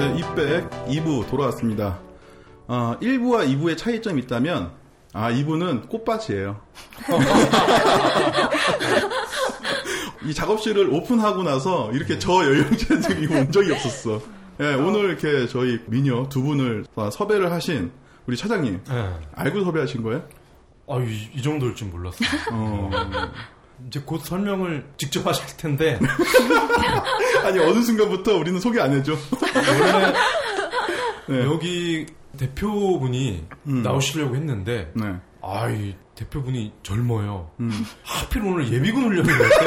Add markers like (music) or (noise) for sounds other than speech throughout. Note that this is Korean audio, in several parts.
네, 이백 2부 돌아왔습니다. 어, 1부와 2부의 차이점이 있다면, 아, 2부는 꽃밭이에요. (laughs) 이 작업실을 오픈하고 나서 이렇게 저 연령자들이 온 적이 없었어. 예, 오늘 이렇게 저희 미녀 두 분을 섭외를 하신 우리 차장님. 네. 알고 섭외하신 거예요? 아, 이, 이 정도일 줄 몰랐어요. 어. 이제 곧 설명을 직접 하실 텐데 (laughs) 아니, 어느 순간부터 우리는 소개 안 해줘. 네. 여기 대표분이 음. 나오시려고 했는데 네. 아이 대표분이 젊어요. 음. 하필 오늘 예비군 훈련을 갈 때.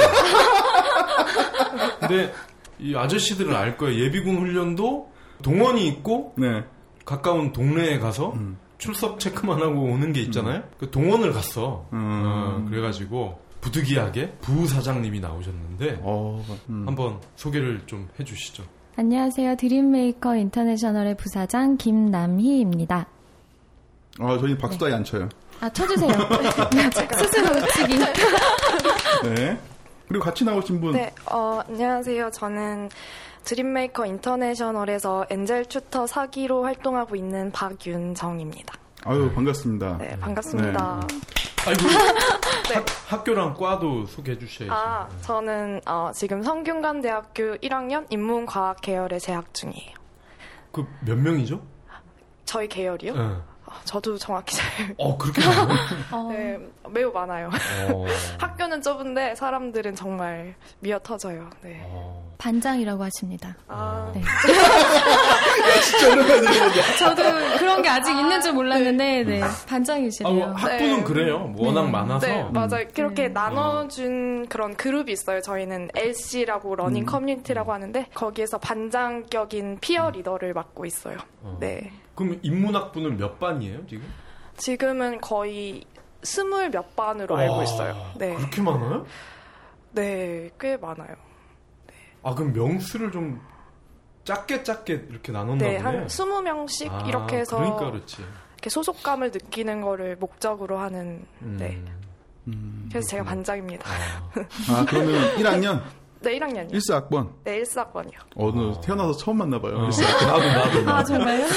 (laughs) 근데 이 아저씨들은 알 거예요. 예비군 훈련도 동원이 있고 네. 가까운 동네에 가서 음. 출석 체크만 하고 오는 게 있잖아요. 그 동원을 갔어. 음. 어, 그래가지고 부득이하게 부사장님이 나오셨는데 어, 음. 한번 소개를 좀 해주시죠. 안녕하세요. 드림메이커 인터내셔널의 부사장 김남희입니다. 아, 저희 박수 따위 안 쳐요. 아, 쳐주세요. (laughs) (laughs) 스스로 치기. (laughs) 네. 그리고 같이 나오신 분. 네, 어, 안녕하세요. 저는 드림메이커 인터내셔널에서 angel tutor 사기로 활동하고 있는 박윤정입니다. 아유, 반갑습니다. 네, 반갑습니다. 아이고 (laughs) 학, 학교랑 과도 소개해 주셔야죠. 아, 저는 어, 지금 성균관대학교 1학년 인문과학 계열에 재학 중이에요. 그 몇 명이죠? 저희 계열이요? 네. 어, 저도 정확히 잘. (laughs) 어 그렇게 많아요? 어, (laughs) 네, 매우 많아요. 어. 학교는 좁은데 사람들은 정말 미어 터져요. 네. 어. 반장이라고 하십니다. 아, 네. 저도 그런 게 아직 있는 줄 몰랐는데, 네. 반장이시래요. 아, 뭐 학부는 네. 그래요. 뭐 워낙 많아서. 네, 맞아요. 그렇게 네. 나눠준 그런 그룹이 있어요. 저희는 LC라고 learning 음. community라고 하는데 거기에서 반장격인 peer leader를 맡고 있어요. 어. 네. 그럼 인문학부는 몇 반이에요 지금? 지금은 거의 스물 몇 반으로 알고 와, 있어요. 네. 그렇게 많아요? 네, 꽤 많아요. 아 그럼 명수를 좀 작게 작게 이렇게 나눴나 네, 보네. 한 20명씩 아, 이렇게 해서 그러니까 그렇지. 이렇게 소속감을 느끼는 거를 목적으로 하는 음. 네. 음. 그래서 제가 반장입니다. 아, (laughs) 아, 그러면 1학년 네, 1학년이요. 1사학번. 네, 1사학번이요. 어느 어. 태어나서 처음 만나봐요. 어, 1사학번. 나도 나도 나도 아, 정말요?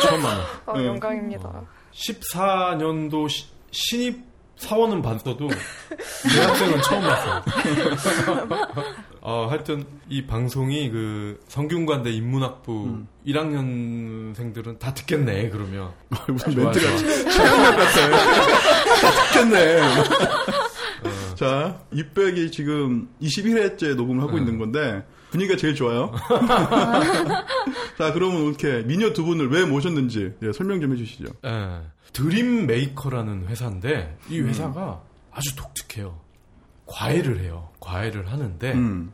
처음 만나. 어, 네. 영광입니다. 14년도 시- 신입 사원은 봤어도 대학생은 처음 봤어. 어, (laughs) 하여튼 이 방송이 그 성균관대 인문학부 음. 1학년생들은 다 듣겠네 그러면. 무슨 좋아, 멘트가 좋아. 최근에 같아요. 듣겠네. 자, 이백이 지금 21회째 녹음을 하고 음. 있는 건데 분위기가 제일 좋아요. (laughs) 자, 그러면 이렇게 미녀 두 분을 왜 모셨는지 예, 설명 좀 해주시죠. 예. 드림 메이커라는 회사인데 이 음. 회사가 아주 독특해요. 과외를 해요. 과외를 하는데 음,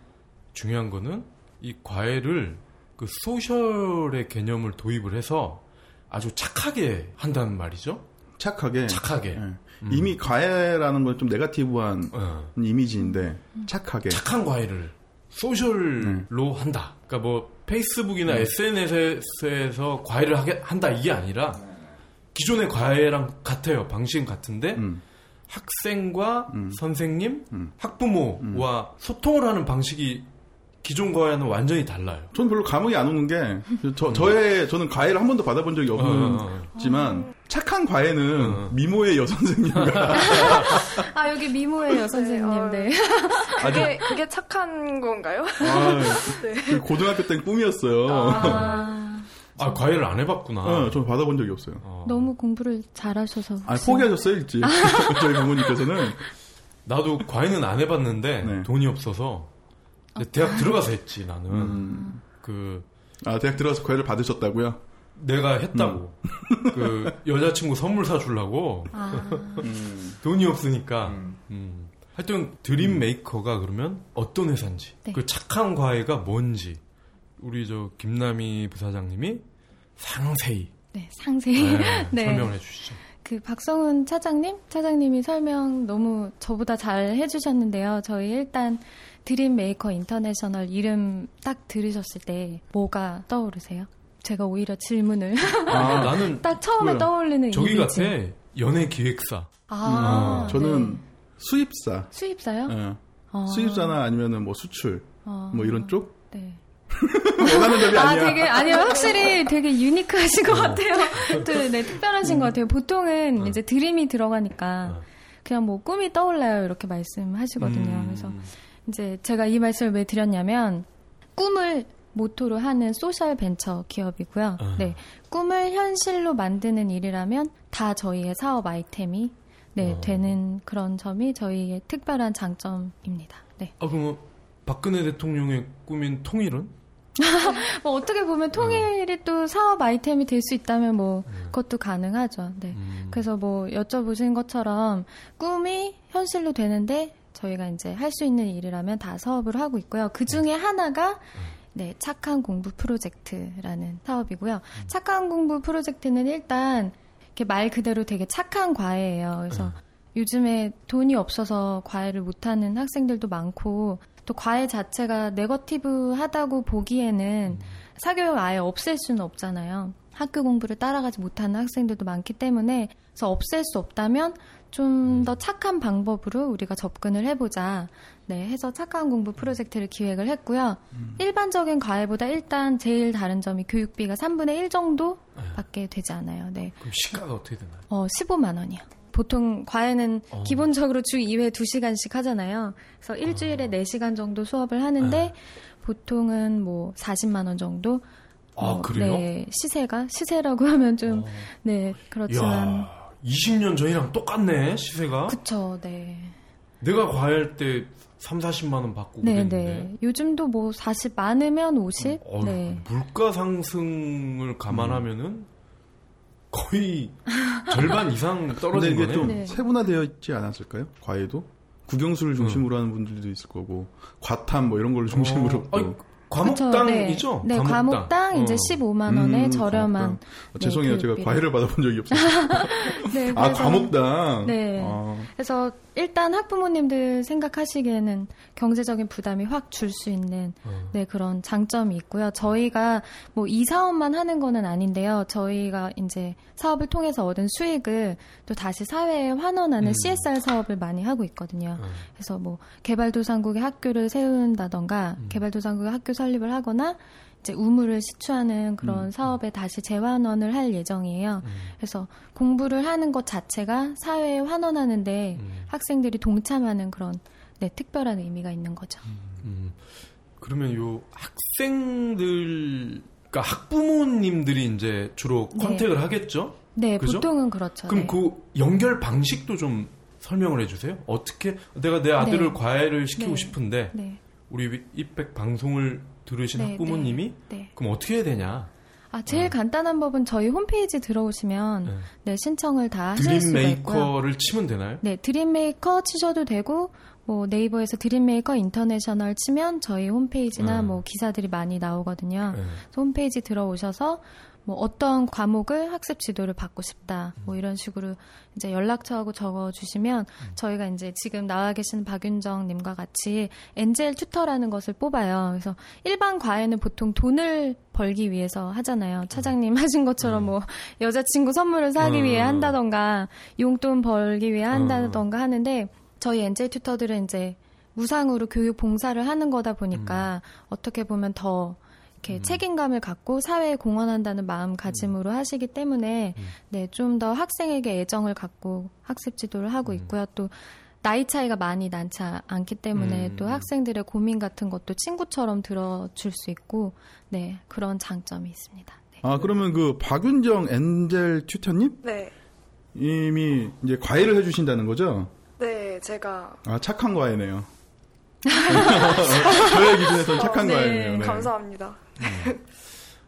중요한 거는 이 과외를 그 소셜의 개념을 도입을 해서 아주 착하게 한다는 말이죠. 착하게. 착하게. 예. 음. 이미 과외라는 건 좀 네가티브한 어. 이미지인데 착하게. 착한 과외를 소셜로 한다. 그러니까 뭐 페이스북이나 네. SNS에서 과외를 하게 한다 이게 아니라 기존의 과외랑 같아요. 방식은 같은데 음, 학생과 음. 선생님, 음. 학부모와 소통을 하는 방식이 기존 과외와는 완전히 달라요. 저는 별로 감흥이 안 오는 게 저, 저의 저는 과외를 한 번도 받아본 적이 어, 어, 어. 없지만 착한 과외는 어. 미모의 여선생님과 (laughs) 아, 여기 미모예요, 선생님. 어. 네. (laughs) 그게, 그게 착한 건가요? 아, (laughs) 네. 그 고등학교 땐 꿈이었어요. 아, 아 과외를 안 해봤구나. 어, 저는 받아본 적이 없어요. 어. 너무 공부를 잘하셔서. 아, 포기하셨어요, 일찍. (laughs) 저희 부모님께서는. 나도 과외는 안 해봤는데 네. 돈이 없어서 이제 대학 들어가서 했지 나는. 음. 그 아, 대학 들어가서 과외를 받으셨다고요? 내가 했다고. (laughs) 그 여자친구 선물 사주려고 아, 돈이 없으니까. 음. 하여튼 드림 메이커가 그러면 어떤 회사인지, 네. 그 착한 과외가 뭔지 우리 저 김남희 부사장님이 상세히 네, 상세히. 네, (laughs) 네. 설명을 해주시죠. 그 박성훈 차장님, 차장님이 설명 너무 저보다 잘 해주셨는데요. 저희 일단 드림 메이커 인터내셔널 이름 딱 들으셨을 때 뭐가 떠오르세요? 제가 오히려 질문을 아, 네. (laughs) 나는 딱 처음에 뭐야? 떠올리는 저기 이미지. 같아 연예 기획사. 아, 어, 저는 네. 수입사. 수입사요? 예. 어. 수입사나 아니면은 뭐 수출, 어. 뭐 이런 쪽? 네. 원하는 답이 아, 아니야. 되게, 아니요, 확실히 되게 unique하신 것 같아요. 또, 네, 특별하신 것 같아요. 보통은 이제 dream이 들어가니까 그냥 뭐 꿈이 떠올라요. 이렇게 말씀하시거든요. 음. 그래서 이제 제가 이 말씀을 왜 드렸냐면 꿈을 모토로 하는 social 벤처 기업이고요. 아. 네. 꿈을 현실로 만드는 일이라면 다 저희의 사업 아이템이 네, 어. 되는 그런 점이 저희의 특별한 장점입니다. 네. 아, 그럼 박근혜 대통령의 꿈인 통일은? (laughs) 뭐 어떻게 보면 통일이 또 사업 아이템이 될 수 있다면 뭐 그것도 가능하죠. 네. 음. 그래서 뭐 여쭤보신 것처럼 꿈이 현실로 되는데 저희가 이제 할 수 있는 일이라면 다 사업을 하고 있고요. 그 중에 하나가 네, 착한 공부 프로젝트라는 사업이고요. 착한 공부 프로젝트는 일단 이렇게 말 그대로 되게 착한 과외예요. 그래서 요즘에 돈이 없어서 과외를 못하는 학생들도 많고 또 과외 자체가 네거티브하다고 보기에는 사교육을 아예 없앨 수는 없잖아요. 학교 공부를 따라가지 못하는 학생들도 많기 때문에 그래서 없앨 수 없다면 좀 더 착한 방법으로 우리가 접근을 해보자. 네, 해서 착한 공부 프로젝트를 기획을 했고요. 일반적인 과외보다 일단 제일 다른 점이 교육비가 3분의 1 정도밖에 되지 않아요. 네. 그럼 시가가 어떻게 되나요? 어, 15만 원이요. 보통 과외는 어. 기본적으로 주 2회 2시간씩 하잖아요. 그래서 일주일에 4시간 정도 수업을 하는데 보통은 뭐 40만 원 정도. 아, 어, 그래요? 네, 시세가 시세라고 하면 좀 네, 그렇지만 야 20년 전이랑 똑같네, 시세가. 그쵸, 네. 내가 과외할 때 3, 40만 원 받고 네, 그랬는데. 네. 요즘도 뭐 40 많으면 50. 어휴, 네. 물가 상승을 감안하면은 거의 절반 (laughs) 이상 떨어진 이게 거네요. 좀 네. 세분화되어 있지 않았을까요? 과외도? 국영수를 중심으로 하는 분들도 있을 거고 과탐 뭐 이런 걸로 중심으로 어, 또. 아니, 과목당이죠? 네, 네 과목당, 이제 어. 15만 원에 음, 저렴한. 과목당. 아, 죄송해요. 제가 교육비를. 과외를 받아본 적이 없어요. (laughs) 네, 아, 과목당. 네. 아, 그래서 일단 학부모님들 생각하시기에는 경제적인 부담이 확 줄 수 있는 어. 네, 그런 장점이 있고요. 저희가 뭐 이 사업만 하는 거는 아닌데요. 저희가 이제 사업을 통해서 얻은 수익을 또 다시 사회에 환원하는 음. CSR 사업을 많이 하고 있거든요. 어. 그래서 뭐 개발도상국의 학교를 세운다던가 음. 개발도상국의 학교 설립을 하거나 이제 우물을 시추하는 그런 음. 사업에 다시 재환원을 할 예정이에요. 음. 그래서 공부를 하는 것 자체가 사회에 환원하는데 음. 학생들이 동참하는 그런 네, 특별한 의미가 있는 거죠. 음. 그러면 요 학생들, 그러니까 학부모님들이 이제 주로 네. 컨택을 하겠죠? 네, 그죠? 보통은 그렇죠. 그럼 네. 그 연결 방식도 좀 설명을 해주세요. 어떻게 내가 내 아들을 네. 과외를 시키고 네. 싶은데 네, 우리 이백 방송을 들으신 네, 학부모님이 네, 네. 그럼 어떻게 해야 되냐? 아, 제일 간단한 법은 저희 홈페이지 들어오시면 네. 네, 신청을 다 하실 수가 있고요. 드림메이커를 치면 되나요? 네, 드림메이커 치셔도 되고 뭐 네이버에서 드림메이커 인터내셔널 치면 저희 홈페이지나 음. 뭐 기사들이 많이 나오거든요. 네. 그래서 홈페이지 들어오셔서 뭐 어떤 과목을 학습 지도를 받고 싶다. 뭐 이런 식으로 이제 연락처하고 적어 주시면 저희가 이제 지금 나와 계신 박윤정 님과 같이 엔젤 튜터라는 것을 뽑아요. 그래서 일반 과외는 보통 돈을 벌기 위해서 하잖아요. 차장님 하신 것처럼 뭐 여자친구 선물을 사기 음. 위해 한다던가 용돈 벌기 위해 한다던가 하는데 저희 엔젤 튜터들은 이제 무상으로 교육 봉사를 하는 거다 보니까 어떻게 보면 더 이렇게 책임감을 갖고 사회에 공헌한다는 마음가짐으로 하시기 때문에 네, 좀 더 학생에게 애정을 갖고 학습 지도를 하고 있고요. 또 나이 차이가 많이 많지 않기 때문에 음. 또 학생들의 고민 같은 것도 친구처럼 들어줄 수 있고 네, 그런 장점이 있습니다. 네. 아, 그러면 그 박윤정 엔젤 튜터님? 네. 이미 이제 과외를 해 주신다는 거죠? 네, 제가 아, 착한 과외네요. (laughs) 저의 기준에서는 착한 네, 과외네요. 네. 감사합니다.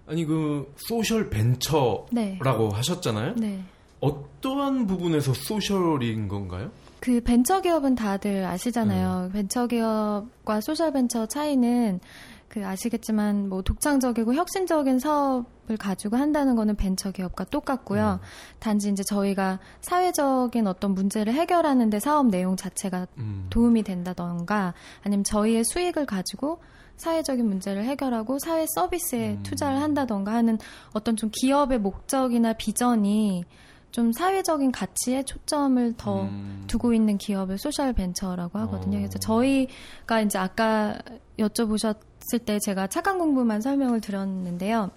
아니 그 social 벤처라고 네. 하셨잖아요. 네. 어떠한 부분에서 social인 건가요? 그 벤처 기업은 다들 음. 아시잖아요. 벤처 기업과 social 벤처 차이는 그 아시겠지만 뭐 독창적이고 혁신적인 사업을 가지고 한다는 거는 벤처 기업과 똑같고요. 음. 단지 이제 저희가 사회적인 어떤 문제를 해결하는데 사업 내용 자체가 음. 도움이 된다던가 아니면 저희의 수익을 가지고 사회적인 문제를 해결하고 사회 서비스에 음. 투자를 한다던가 하는 어떤 좀 기업의 목적이나 비전이 좀 사회적인 가치에 초점을 더 음. 두고 있는 기업을 social 벤처라고 하거든요. 어. 그래서 저희가 이제 아까 여쭤보셨을 때 제가 착한 공부만 설명을 드렸는데요.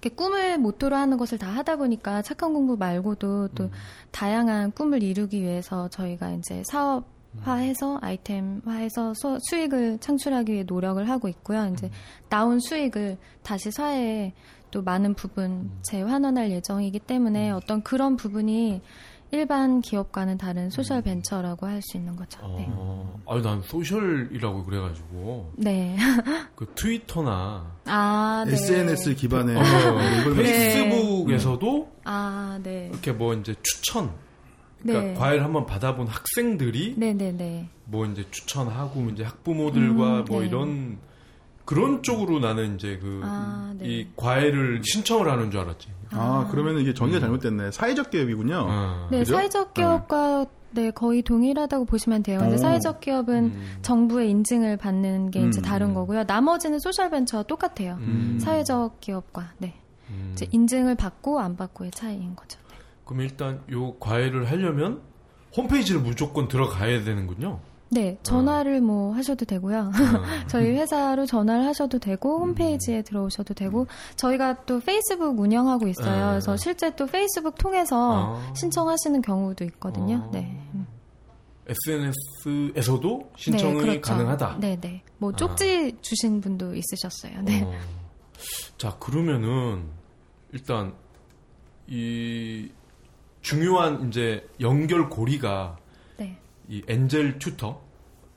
이렇게 꿈을 모토로 하는 것을 다 하다 보니까 착한 공부 말고도 또 음. 다양한 꿈을 이루기 위해서 저희가 이제 사업 화해서 아이템화해서 수- 수익을 창출하기 위해 노력을 하고 있고요. 이제 나온 수익을 다시 사회에 또 많은 부분 재환원할 예정이기 때문에 어떤 그런 부분이 일반 기업과는 다른 social 벤처라고 할 수 있는 거죠. 네. 어, 아니 난 social이라고 그래가지고 네. (laughs) 그 트위터나 아, 네. SNS 기반의 어, (laughs) 네. 페이스북에서도 아, 네. 이렇게 뭐 이제 추천 그러니까 네. 과외를 한번 받아본 학생들이 네, 네, 네. 뭐 이제 추천하고 이제 학부모들과 음, 뭐 네. 이런 그런 쪽으로 나는 이제 그이 아, 네. 과외를 신청을 하는 줄 알았지. 아, 그러면 이게 전개가 잘못됐네. 사회적 기업이군요. 어. 네, 그죠? 사회적 기업과 네, 거의 동일하다고 보시면 돼요. 근데 오. 사회적 기업은 음. 정부의 인증을 받는 게 이제 음. 다른 거고요. 나머지는 소셜 벤처와 똑같아요. 음. 사회적 기업과 네. 음. 이제 인증을 받고 안 받고의 차이인 거죠. 네. 그럼 일단 요 과외를 하려면 홈페이지를 무조건 들어가야 되는군요. 네, 전화를 뭐 하셔도 되고요. 어. (laughs) 저희 회사로 전화를 하셔도 되고 홈페이지에 들어오셔도 되고 저희가 또 페이스북 운영하고 있어요. 네. 그래서 실제 또 페이스북 통해서 아. 신청하시는 경우도 있거든요. 아. 네. 음. SNS에서도 신청이 네, 그렇죠. 가능하다. 네, 네. 뭐 쪽지 주신 분도 있으셨어요. 네. 어. 자 그러면은 일단 이 중요한 이제 연결 고리가 네. 이 엔젤 튜터,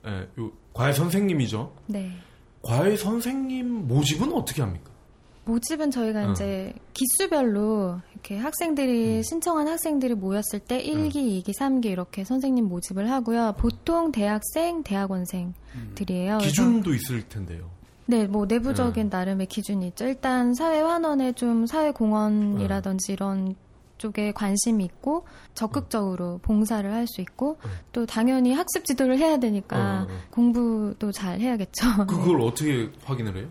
예, 요 과외 선생님이죠. 네. 과외 선생님 모집은 어떻게 합니까? 모집은 저희가 어. 이제 기수별로 이렇게 학생들이 음. 신청한 학생들이 모였을 때 1기, 2기, 3기 이렇게 선생님 모집을 하고요. 보통 대학생, 대학원생들이에요. 그래서 기준도 있을 텐데요. 네, 뭐 내부적인 나름의 기준이 있죠. 일단 사회 환원에 좀 사회 공헌이라든지 이런 쪽에 관심이 있고 적극적으로 봉사를 할 수 있고 음. 또 당연히 학습 지도를 해야 되니까 어, 어. 공부도 잘 해야겠죠. 네. (laughs) 그걸 어떻게 확인을 해요?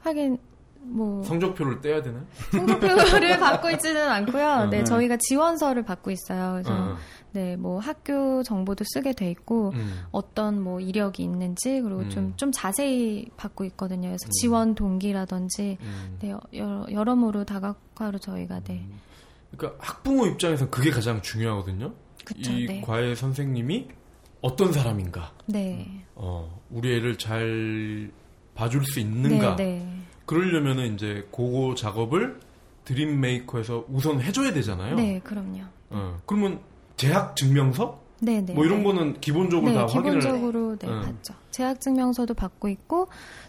하긴 뭐 성적표를 떼야 되나요? 성적표를 (laughs) 받고 있지는 않고요. 네, 음. 저희가 지원서를 받고 있어요. 그래서 어, 네, 뭐 학교 정보도 쓰게 돼 있고 음. 어떤 뭐 이력이 있는지 그리고 음. 좀좀 자세히 받고 있거든요. 그래서 지원 동기라든지 음. 네, 여러, 여러모로 다각화로 저희가 네. 그러니까 학부모 입장에서 그게 가장 중요하거든요. 그쵸, 이 네. 과외 선생님이 어떤 사람인가, 네. 어, 우리 애를 잘 봐줄 수 있는가. 네, 네. 그러려면은 이제 그거 작업을 드림 메이커에서 우선 해줘야 되잖아요. 네, 그럼요. 어, 그러면 재학 증명서 네, 네. 뭐 이런 네. 거는 기본적으로 네, 다 확인을 기본적으로 네, 응. 받죠. 재학 증명서도 받고 있고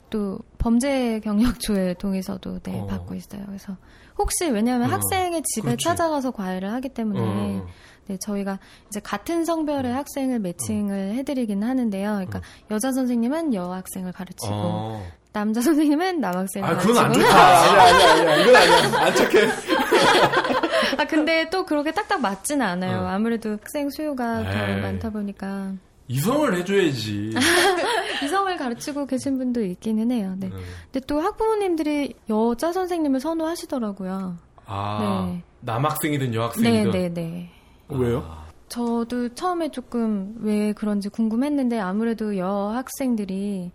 또 범죄 경력 조회 동의서도 네, 어. 받고 있어요. 그래서 혹시 왜냐하면 어, 학생의 집에 그렇지. 찾아가서 과외를 하기 때문에 어, 네, 저희가 이제 같은 성별의 학생을 매칭을 해드리기는 하는데요. 그러니까 어. 여자 선생님은 여학생을 가르치고 어. 남자 선생님은 남학생을 아, 가르치고. 그건 안 좋다. 아니야, 아니야, 아니야. 이건 아니야. 안 착해. (laughs) 아 근데 또 그렇게 딱딱 맞지는 않아요. 어. 아무래도 학생 수요가 더 에이. 많다 보니까 이성을 해줘야지. (laughs) 이성을 가르치고 계신 분도 있기는 해요. 네. 음. 근데 또 학부모님들이 여자 선생님을 선호하시더라고요. 아, 네. 남학생이든 네, 여학생이든. 네, 네. 왜요? 아, 저도 처음에 조금 왜 그런지 궁금했는데 아무래도 여학생들이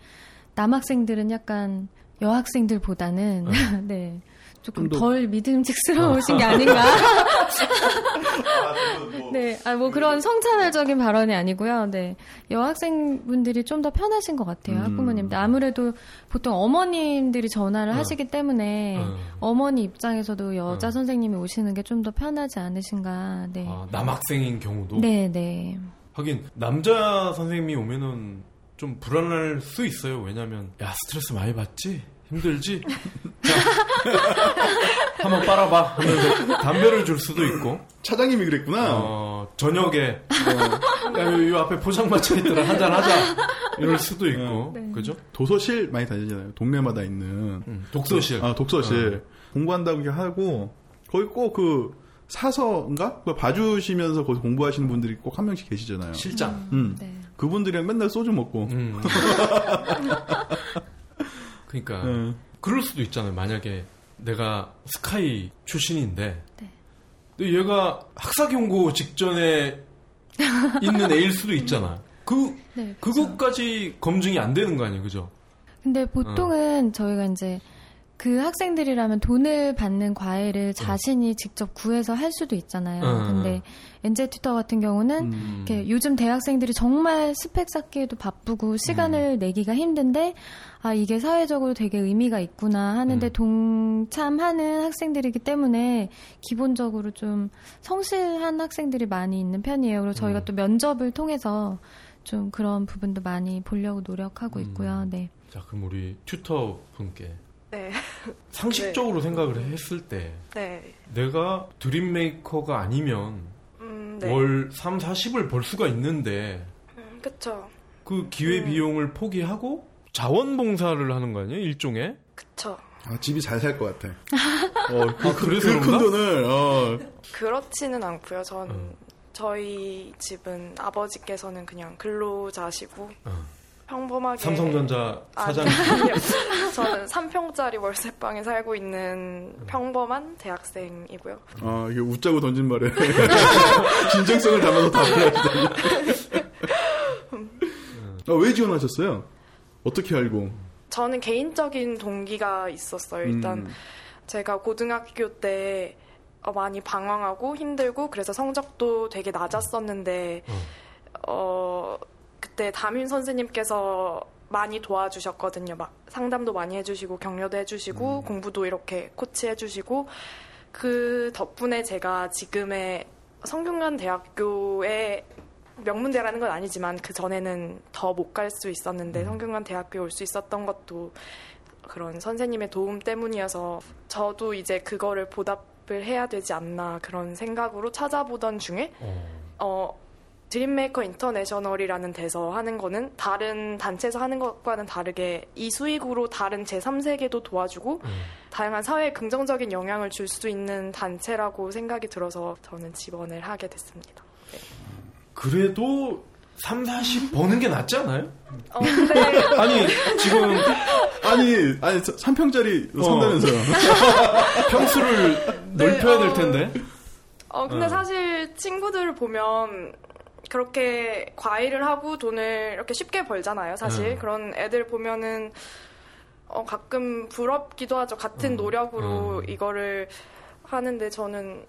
남학생들은 약간 여학생들보다는 네. (laughs) 조금 덜 믿음직스러우신 게 아닌가. 뭐 (laughs) (laughs) 네, 아, 뭐 그런 성차별적인 발언이 아니고요. 네. 여학생분들이 좀 더 편하신 것 같아요. 음. 학부모님들. 아무래도 보통 어머님들이 전화를 어. 하시기 때문에 어. 어머니 입장에서도 여자 어. 선생님이 오시는 게 좀 더 편하지 않으신가. 네. 아, 남학생인 경우도. 네, 네. 하긴 남자 선생님이 오면은 좀 불안할 수 있어요. 왜냐면 야 스트레스 많이 받지? 힘들지? (laughs) 자, (laughs) 한번 빨아봐. 하면서 담배를 줄 수도 있고 차장님이 그랬구나. 어, 저녁에 야, 요, 요 앞에 포장마차 있더라 한잔 하자 이럴 수도 있고 네. 그죠? 도서실 많이 다니잖아요. 동네마다 있는. 음, 독서실 아, 독서실. 공부한다고 이렇게 하고, 거기 꼭 그, 사서인가? 그거 봐주시면서 거기서 공부하시는 분들이 꼭 한 명씩 계시잖아요. 실장 음. 네. 그분들이랑 맨날 소주 먹고. 음. (laughs) 그러니까 음. 그럴 수도 있잖아요. 만약에 내가 스카이 출신인데 네. 근데 얘가 학사 경고 직전에 (laughs) 있는 애일 수도 있잖아. 그 네. 그것까지 검증이 안 되는 거 아니에요, 그죠? 근데 보통은 저희가 이제 그 학생들이라면 돈을 받는 과외를 자신이 직접 구해서 할 수도 있잖아요. 응, 근데 엔젤 튜터 같은 경우는 음. 요즘 대학생들이 정말 스펙 쌓기에도 바쁘고 시간을 내기가 힘든데 아 이게 사회적으로 되게 의미가 있구나 하는데 음. 동참하는 학생들이기 때문에 기본적으로 좀 성실한 학생들이 많이 있는 편이에요. 그리고 저희가 음. 또 면접을 통해서 좀 그런 부분도 많이 보려고 노력하고 음. 있고요. 네. 자, 그럼 우리 튜터 분께 네. (laughs) 상식적으로 생각을 했을 때 네. 내가 드림메이커가 아니면 음, 네. 월 3, 40을 벌 수가 있는데 음, 그쵸. 그 기회 음. 비용을 포기하고 자원봉사를 하는 거 아니에요? 일종의? 그쵸. 아, 집이 잘 살 것 같아. 어, 그, 아, 그래서 그 큰? 돈을, 어, 그렇지는 않고요. 전 음. 저희 집은 아버지께서는 그냥 근로자시고 어. 평범하게 삼성전자 아, 사장 아니요. (laughs) 저는 3평짜리 월세방에 살고 있는 평범한 대학생이고요. 아, 이게 웃자고 던진 말에 (laughs) 진정성을 담아서 답을 하시다니. 아, 왜 지원하셨어요? 어떻게 알고? 저는 개인적인 동기가 있었어요. 일단 음, 제가 고등학교 때 어, 많이 방황하고 힘들고 그래서 성적도 되게 낮았었는데 어. 어 그때 담임 선생님께서 많이 도와주셨거든요. 막 상담도 많이 해주시고 격려도 해주시고 공부도 이렇게 코치해주시고 그 덕분에 제가 지금의 성균관 대학교에 명문대라는 건 아니지만 그 전에는 더 못 갈 수 있었는데 성균관 대학교에 올 수 있었던 것도 그런 선생님의 도움 때문이어서 저도 이제 그거를 보답을 해야 되지 않나 그런 생각으로 찾아보던 중에 어. 어, Dream Maker International이라는 데서 하는 거는 다른 단체에서 하는 것과는 다르게 이 수익으로 다른 제3세계도 도와주고 음. 다양한 사회에 긍정적인 영향을 줄 수 있는 단체라고 생각이 들어서 저는 지원을 하게 됐습니다. 그래도 3, 40 버는 게 낫지 않아요? 어, 근데 (laughs) 아니 지금 아니, 아니, 3평짜리 어. 산다면서요. (laughs) 평수를 네, 넓혀야 될 어. 텐데. 어, 근데 어. 사실 친구들을 보면 그렇게 과외를 하고 돈을 이렇게 쉽게 벌잖아요, 사실. 음. 그런 애들 보면은 어, 가끔 부럽기도 하죠. 같은 음. 노력으로 음. 이거를 하는데 저는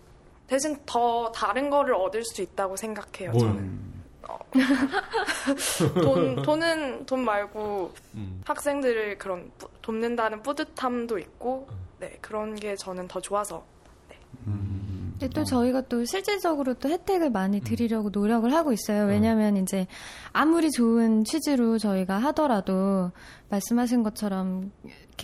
대신 더 다른 거를 얻을 수 있다고 생각해요, 뭘? 저는. (laughs) 돈, 돈은 돈 말고 음. 학생들을 그런 뿌- 돕는다는 뿌듯함도 있고, 음. 네, 그런 게 저는 더 좋아서 근데 또 저희가 또 실질적으로 또 혜택을 많이 음. 드리려고 노력을 하고 있어요. 왜냐하면 이제 아무리 좋은 취지로 저희가 하더라도 말씀하신 것처럼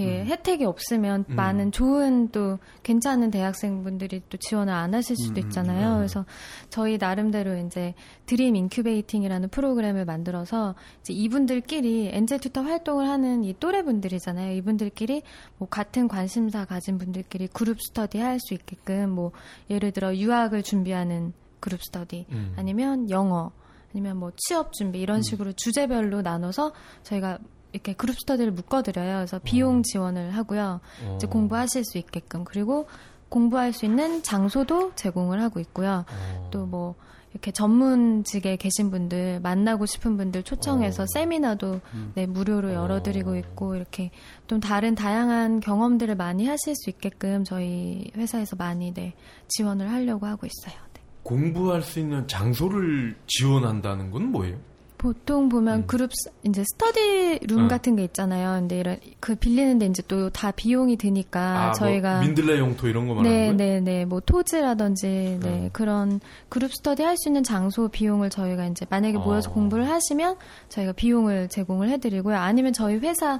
이렇게 혜택이 없으면 음. 많은 좋은 또 괜찮은 대학생분들이 또 지원을 안 하실 수도 음, 있잖아요. 음. 그래서 저희 나름대로 이제 dream incubating이라는 프로그램을 만들어서 이제 이분들끼리 angel tutor 활동을 하는 이 또래분들이잖아요. 이분들끼리 뭐 같은 관심사 가진 분들끼리 group study 할 수 있게끔 뭐 예를 들어 유학을 준비하는 그룹 스터디 음. 아니면 영어 아니면 뭐 취업 준비 이런 식으로 주제별로 나눠서 저희가 이렇게 그룹 스터디를 묶어드려요. 그래서 비용 지원을 하고요. 이제 어. 공부하실 수 있게끔 그리고 공부할 수 있는 장소도 제공을 하고 있고요. 어. 또뭐 이렇게 전문직에 계신 분들 만나고 싶은 분들 초청해서 어. 세미나도 네, 무료로 열어드리고 어. 있고 이렇게 좀 다른 다양한 경험들을 많이 하실 수 있게끔 저희 회사에서 많이 네, 지원을 하려고 하고 있어요. 네. 공부할 수 있는 장소를 지원한다는 건 뭐예요? 보통 보면 음. 그룹 스- 이제 스터디 룸 어. 같은 게 있잖아요. 근데 이런 그 빌리는데 이제 또 다 비용이 드니까 아, 저희가 뭐 민들레 영토 이런 거 말하는 네, 거예요? 네, 네. 뭐 토지라든지 네, 음. 그런 그룹 스터디 할 수 있는 장소 비용을 저희가 이제 만약에 모여서 어. 공부를 하시면 저희가 비용을 제공을 해드리고요. 아니면 저희 회사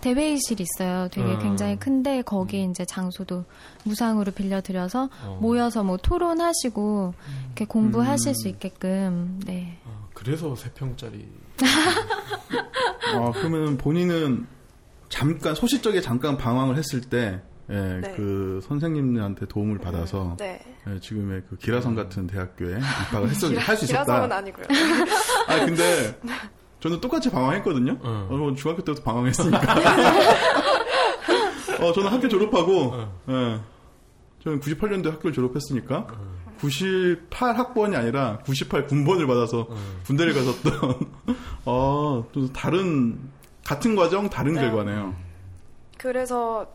대회의실 있어요. 되게 음. 굉장히 큰데 거기 이제 장소도 무상으로 빌려드려서 어. 모여서 뭐 토론하시고 이렇게 공부하실 음. 수 있게끔 네. 어, 그래서 세 평짜리. 아, 그러면 본인은 잠깐, 소시적에 잠깐 방황을 했을 때, 예, 네. 그 선생님한테 도움을 받아서, 네. 예, 지금의 그 기라성 같은 대학교에 입학을 했었, 할수 기라성은 있었다. 아니고요. 아, 근데, 저는 똑같이 방황했거든요. 어. 어, 뭐 중학교 때부터 방황했으니까. (laughs) 어, 저는 학교 졸업하고, 어. 예, 저는 98년도에 학교를 졸업했으니까, 98 학번이 아니라 98 군번을 받아서 음. 군대를 가셨던 (laughs) 어, 또 다른 같은 과정 다른 네. 결과네요. 그래서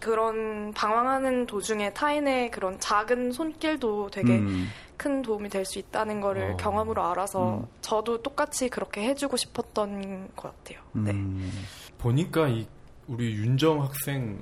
그런 방황하는 도중에 타인의 그런 작은 손길도 되게 음. 큰 도움이 될 수 있다는 거를 어. 경험으로 알아서 음. 저도 똑같이 그렇게 해주고 싶었던 것 같아요. 네. 음. 보니까 이 우리 윤정 학생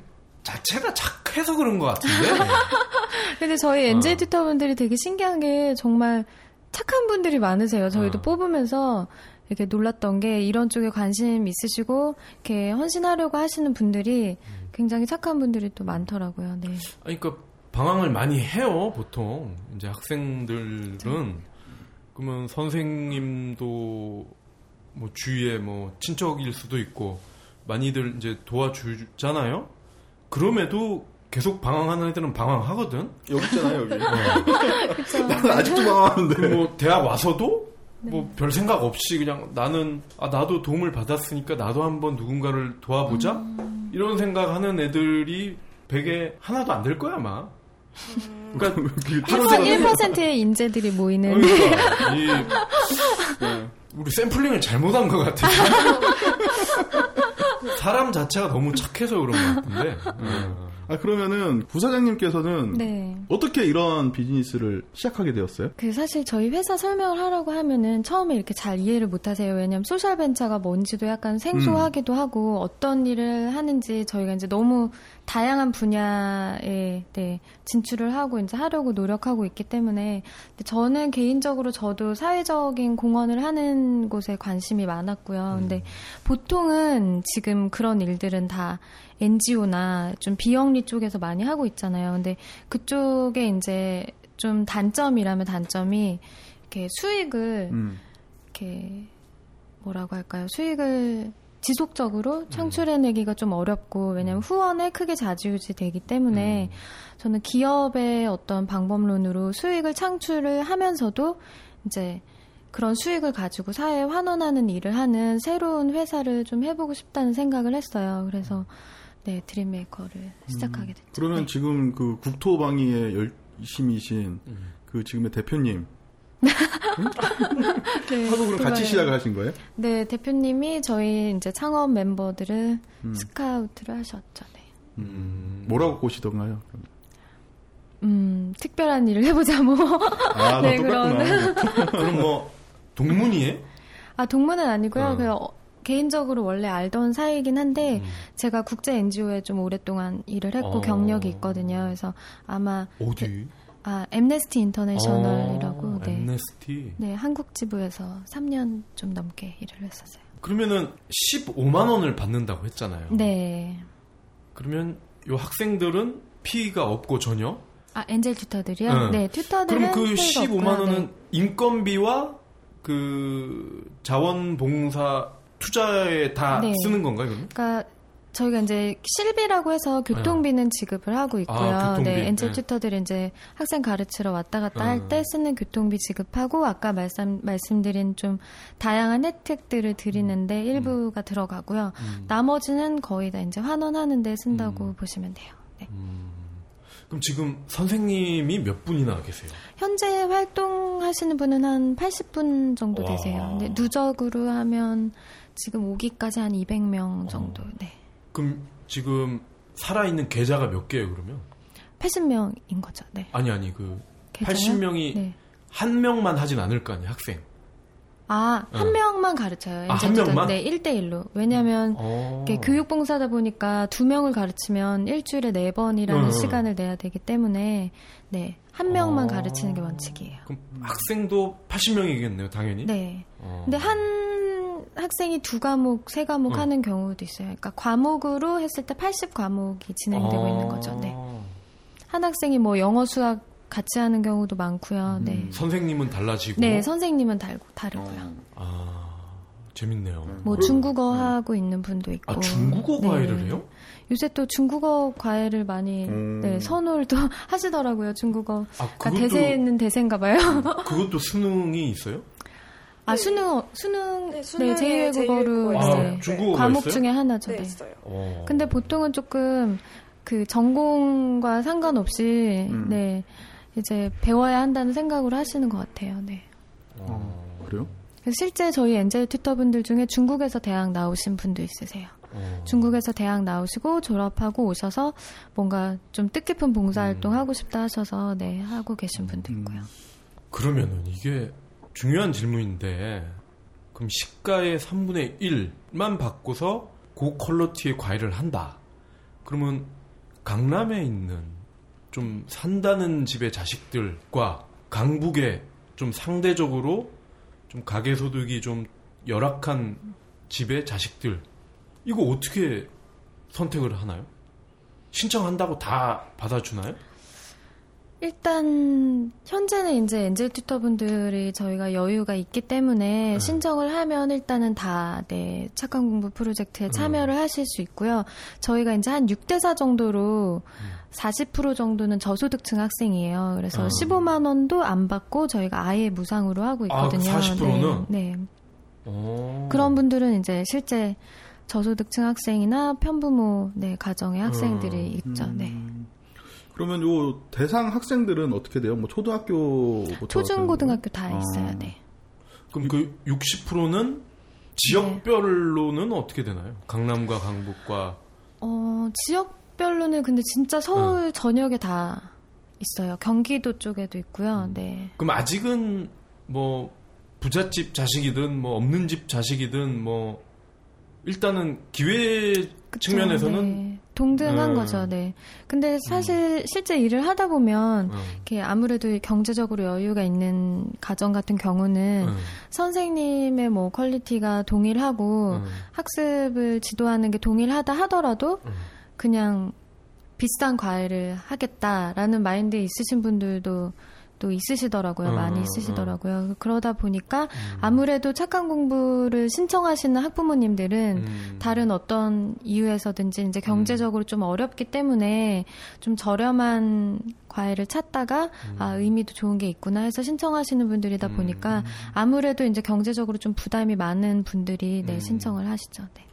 자체가 착해서 그런 것 같은데. (laughs) 근데 저희 NJ 어. 튜터분들이 되게 신기한 게 정말 착한 분들이 많으세요. 저희도 어. 뽑으면서 이렇게 놀랐던 게 이런 쪽에 관심 있으시고 이렇게 헌신하려고 하시는 분들이 음. 굉장히 착한 분들이 또 많더라고요. 네. 아니, 그러니까 방황을 많이 해요, 보통. 이제 학생들은. 그러면 선생님도 뭐 주위에 뭐 친척일 수도 있고 많이들 이제 도와주잖아요. 그럼에도 계속 방황하는 애들은 방황하거든. 여기 있잖아요, 여기. (laughs) 그렇죠. 나는 아직도 방황하는데. 뭐 대학 와서도 뭐별 생각 없이 그냥 나는 아 나도 도움을 받았으니까 나도 한번 누군가를 도와보자 이런 생각하는 애들이 100에 하나도 안 될 거야 아마. 그러니까 하루 종일 1%의 인재들이 모이는 그러니까 이 우리 샘플링을 잘못한 것 같아. (laughs) 사람 자체가 너무 착해서 그런 것 같은데. 어. 아, 그러면은 부사장님께서는 네. 어떻게 이런 비즈니스를 시작하게 되었어요? 그 사실 저희 회사 설명을 하라고 하면은 처음에 이렇게 잘 이해를 못 하세요. 왜냐면 소셜 벤처가 뭔지도 약간 생소하기도 하고 어떤 일을 하는지 저희가 이제 너무 다양한 분야에 네, 진출을 하고 이제 하려고 노력하고 있기 때문에 저는 개인적으로 저도 사회적인 공헌을 하는 곳에 관심이 많았고요. 근데 보통은 지금 그런 일들은 다 NGO나 좀 비영리 쪽에서 많이 하고 있잖아요. 근데 그쪽에 이제 좀 단점이라면 단점이 이렇게 수익을 음. 이렇게 뭐라고 할까요? 수익을 지속적으로 창출해내기가 좀 어렵고 왜냐면 후원에 크게 좌지우지 되기 때문에 저는 기업의 어떤 방법론으로 수익을 창출을 하면서도 이제 그런 수익을 가지고 사회에 환원하는 일을 하는 새로운 회사를 좀 해보고 싶다는 생각을 했어요. 그래서 네 드림메이커를 시작하게 됐죠. 그러면 네. 지금 그 국토방위에 열심이신 음. 그 지금의 대표님 (laughs) 네, 하고 그럼 같이. 시작을 하신 거예요? 네, 대표님이 저희 이제 창업 멤버들을 음. 스카우트를 하셨죠. 네. 음. 뭐라고 꼬시던가요? 음, 특별한 일을 해보자, 뭐. 아, (laughs) 네, 다 똑같구나. 그럼 뭐 동문이에? 아, 동문은 아니고요. 어. 그 어, 개인적으로 원래 알던 사이이긴 한데, 음. 제가 국제 NGO에 좀 오랫동안 일을 했고 어. 경력이 있거든요. 그래서 아마, 어디? 아, 엠네스티 인터내셔널이라고, 어, 네. 엠네스티. 네, 한국 지부에서 3년 좀 넘게 일을 했었어요. 그러면은 15만 원을 받는다고 했잖아요. 네. 그러면 요 학생들은 피가 없고 전혀. 아, 엔젤 튜터들이요? 응. 네, 튜터들은. 그럼 그 페이가 15만 없고요. 원은 네. 인건비와 그 자원봉사 투자에 다 네. 쓰는 건가요, 그러면? 그러니까 저희가 이제 실비라고 해서 교통비는 지급을 하고 있고요. 네. 아. 네, 엔젤 네. 튜터들이 이제 학생 가르치러 왔다 갔다 음. 할때 쓰는 교통비 지급하고 아까 말씀 말씀드린 좀 다양한 혜택들을 드리는데 일부가 들어가고요. 음. 나머지는 거의 다 이제 환원하는 데 쓴다고 음. 보시면 돼요. 네. 그럼 지금 선생님이 몇 분이나 계세요? 현재 활동하시는 분은 한 80분 정도 와. 되세요. 근데 누적으로 하면 지금 오기까지 한 200명 정도. 어. 네. 그럼 지금 살아있는 계좌가 몇 개예요, 그러면? 80명인 거죠. 네. 아니, 아니, 그 계좌요? 80명이 네. 한 명만 하진 않을 거 아니에요, 학생. 아, 한 어. 명만 가르쳐요. 아, 한 명만? 네, 1대1로. 왜냐면, 어. 이게 교육봉사다 보니까 두 명을 가르치면 일주일에 네 번이라는 어, 어. 시간을 내야 되기 때문에, 네, 한 명만 어. 가르치는 게 원칙이에요. 그럼 학생도 80명이겠네요, 당연히. 네. 어. 근데 한 학생이 두 과목, 세 과목 어. 하는 경우도 있어요. 그러니까 과목으로 했을 때 80 과목이 진행되고 어. 있는 거죠. 네. 한 학생이 뭐 영어, 수학 같이 하는 경우도 많고요. 네. 음, 선생님은 달라지고. 네, 선생님은 다르고, 다르고요. 아, 재밌네요. 뭐 중국어 하고 있는 분도 있고. 아, 중국어 네. 과외를 해요? 요새 또 중국어 과외를 많이 음. 네, 선호를 또 (laughs) 하시더라고요. 중국어. 아, 그러니까 그것도, 대세는 대세인가 봐요. 그것도 수능이 있어요? 아, 수능 수능 네, 네, 수능에 제2외국어로 제2외국어가 있어요. 네, 아, 중국어가 과목 있어요? 중에 하나죠. 네, 네. 있어요. 어. 근데 보통은 조금 그 전공과 상관없이 음. 네. 이제 배워야 한다는 생각으로 하시는 것 같아요. 네. 어, 그래요? 실제 저희 엔젤 튜터분들 중에 중국에서 대학 나오신 분도 있으세요. 어. 중국에서 대학 나오시고 졸업하고 오셔서 뭔가 좀 뜻깊은 봉사활동 음. 하고 싶다 하셔서 네 하고 계신 분도 있고요. 그러면은 이게 중요한 질문인데 그럼 시가의 3분의 1만 바꿔서 고퀄러티의 과일을 한다. 그러면 강남에 있는 좀 산다는 집의 자식들과 강북에 좀 상대적으로 좀 가계 소득이 좀 열악한 집의 자식들 이거 어떻게 선택을 하나요? 신청한다고 다 받아주나요? 일단 현재는 이제 엔젤 튜터분들이 저희가 여유가 있기 때문에 네. 신청을 하면 일단은 다 네, 착한 공부 프로젝트에 음. 참여를 하실 수 있고요. 저희가 이제 한 6대 4 정도로 음. 40% 정도는 저소득층 학생이에요. 그래서 아. 15만 원도 안 받고 저희가 아예 무상으로 하고 아, 그 있거든요. 40%는? 네. 네. 어. 그런 분들은 이제 실제 저소득층 학생이나 편부모 네, 가정의 학생들이 음. 있죠. 네. 음, 그러면 요 대상 학생들은 어떻게 돼요? 뭐 초등학교부터 초중고등학교 다 아. 있어요. 네. 그럼 그 60%는 지역별로는 어떻게 되나요? 강남과 강북과 어, 지역별로는 근데 진짜 서울 전역에 다 있어요. 경기도 쪽에도 있고요. 네. 그럼 아직은 뭐 부잣집 자식이든 뭐 없는 집 자식이든 뭐 일단은 기회 그쵸, 측면에서는 네. 동등한 음. 거죠. 네. 근데 사실 실제 일을 하다 보면 어, 이렇게 아무래도 경제적으로 여유가 있는 가정 같은 경우는 어, 선생님의 뭐 quality가 동일하고 어, 학습을 지도하는 게 동일하다 하더라도 어. 그냥 비싼 과외를 하겠다라는 mind에 있으신 분들도 또 있으시더라고요. 어, 많이 어, 있으시더라고요. 그러다 보니까 음. 아무래도 착한 공부를 신청하시는 학부모님들은 음. 다른 어떤 이유에서든지 이제 경제적으로 좀 어렵기 때문에 좀 저렴한 과외를 찾다가 음. 아 의미도 좋은 게 있구나 해서 신청하시는 분들이다 보니까 아무래도 이제 경제적으로 좀 부담이 많은 분들이 네 음. 신청을 하시죠. 네.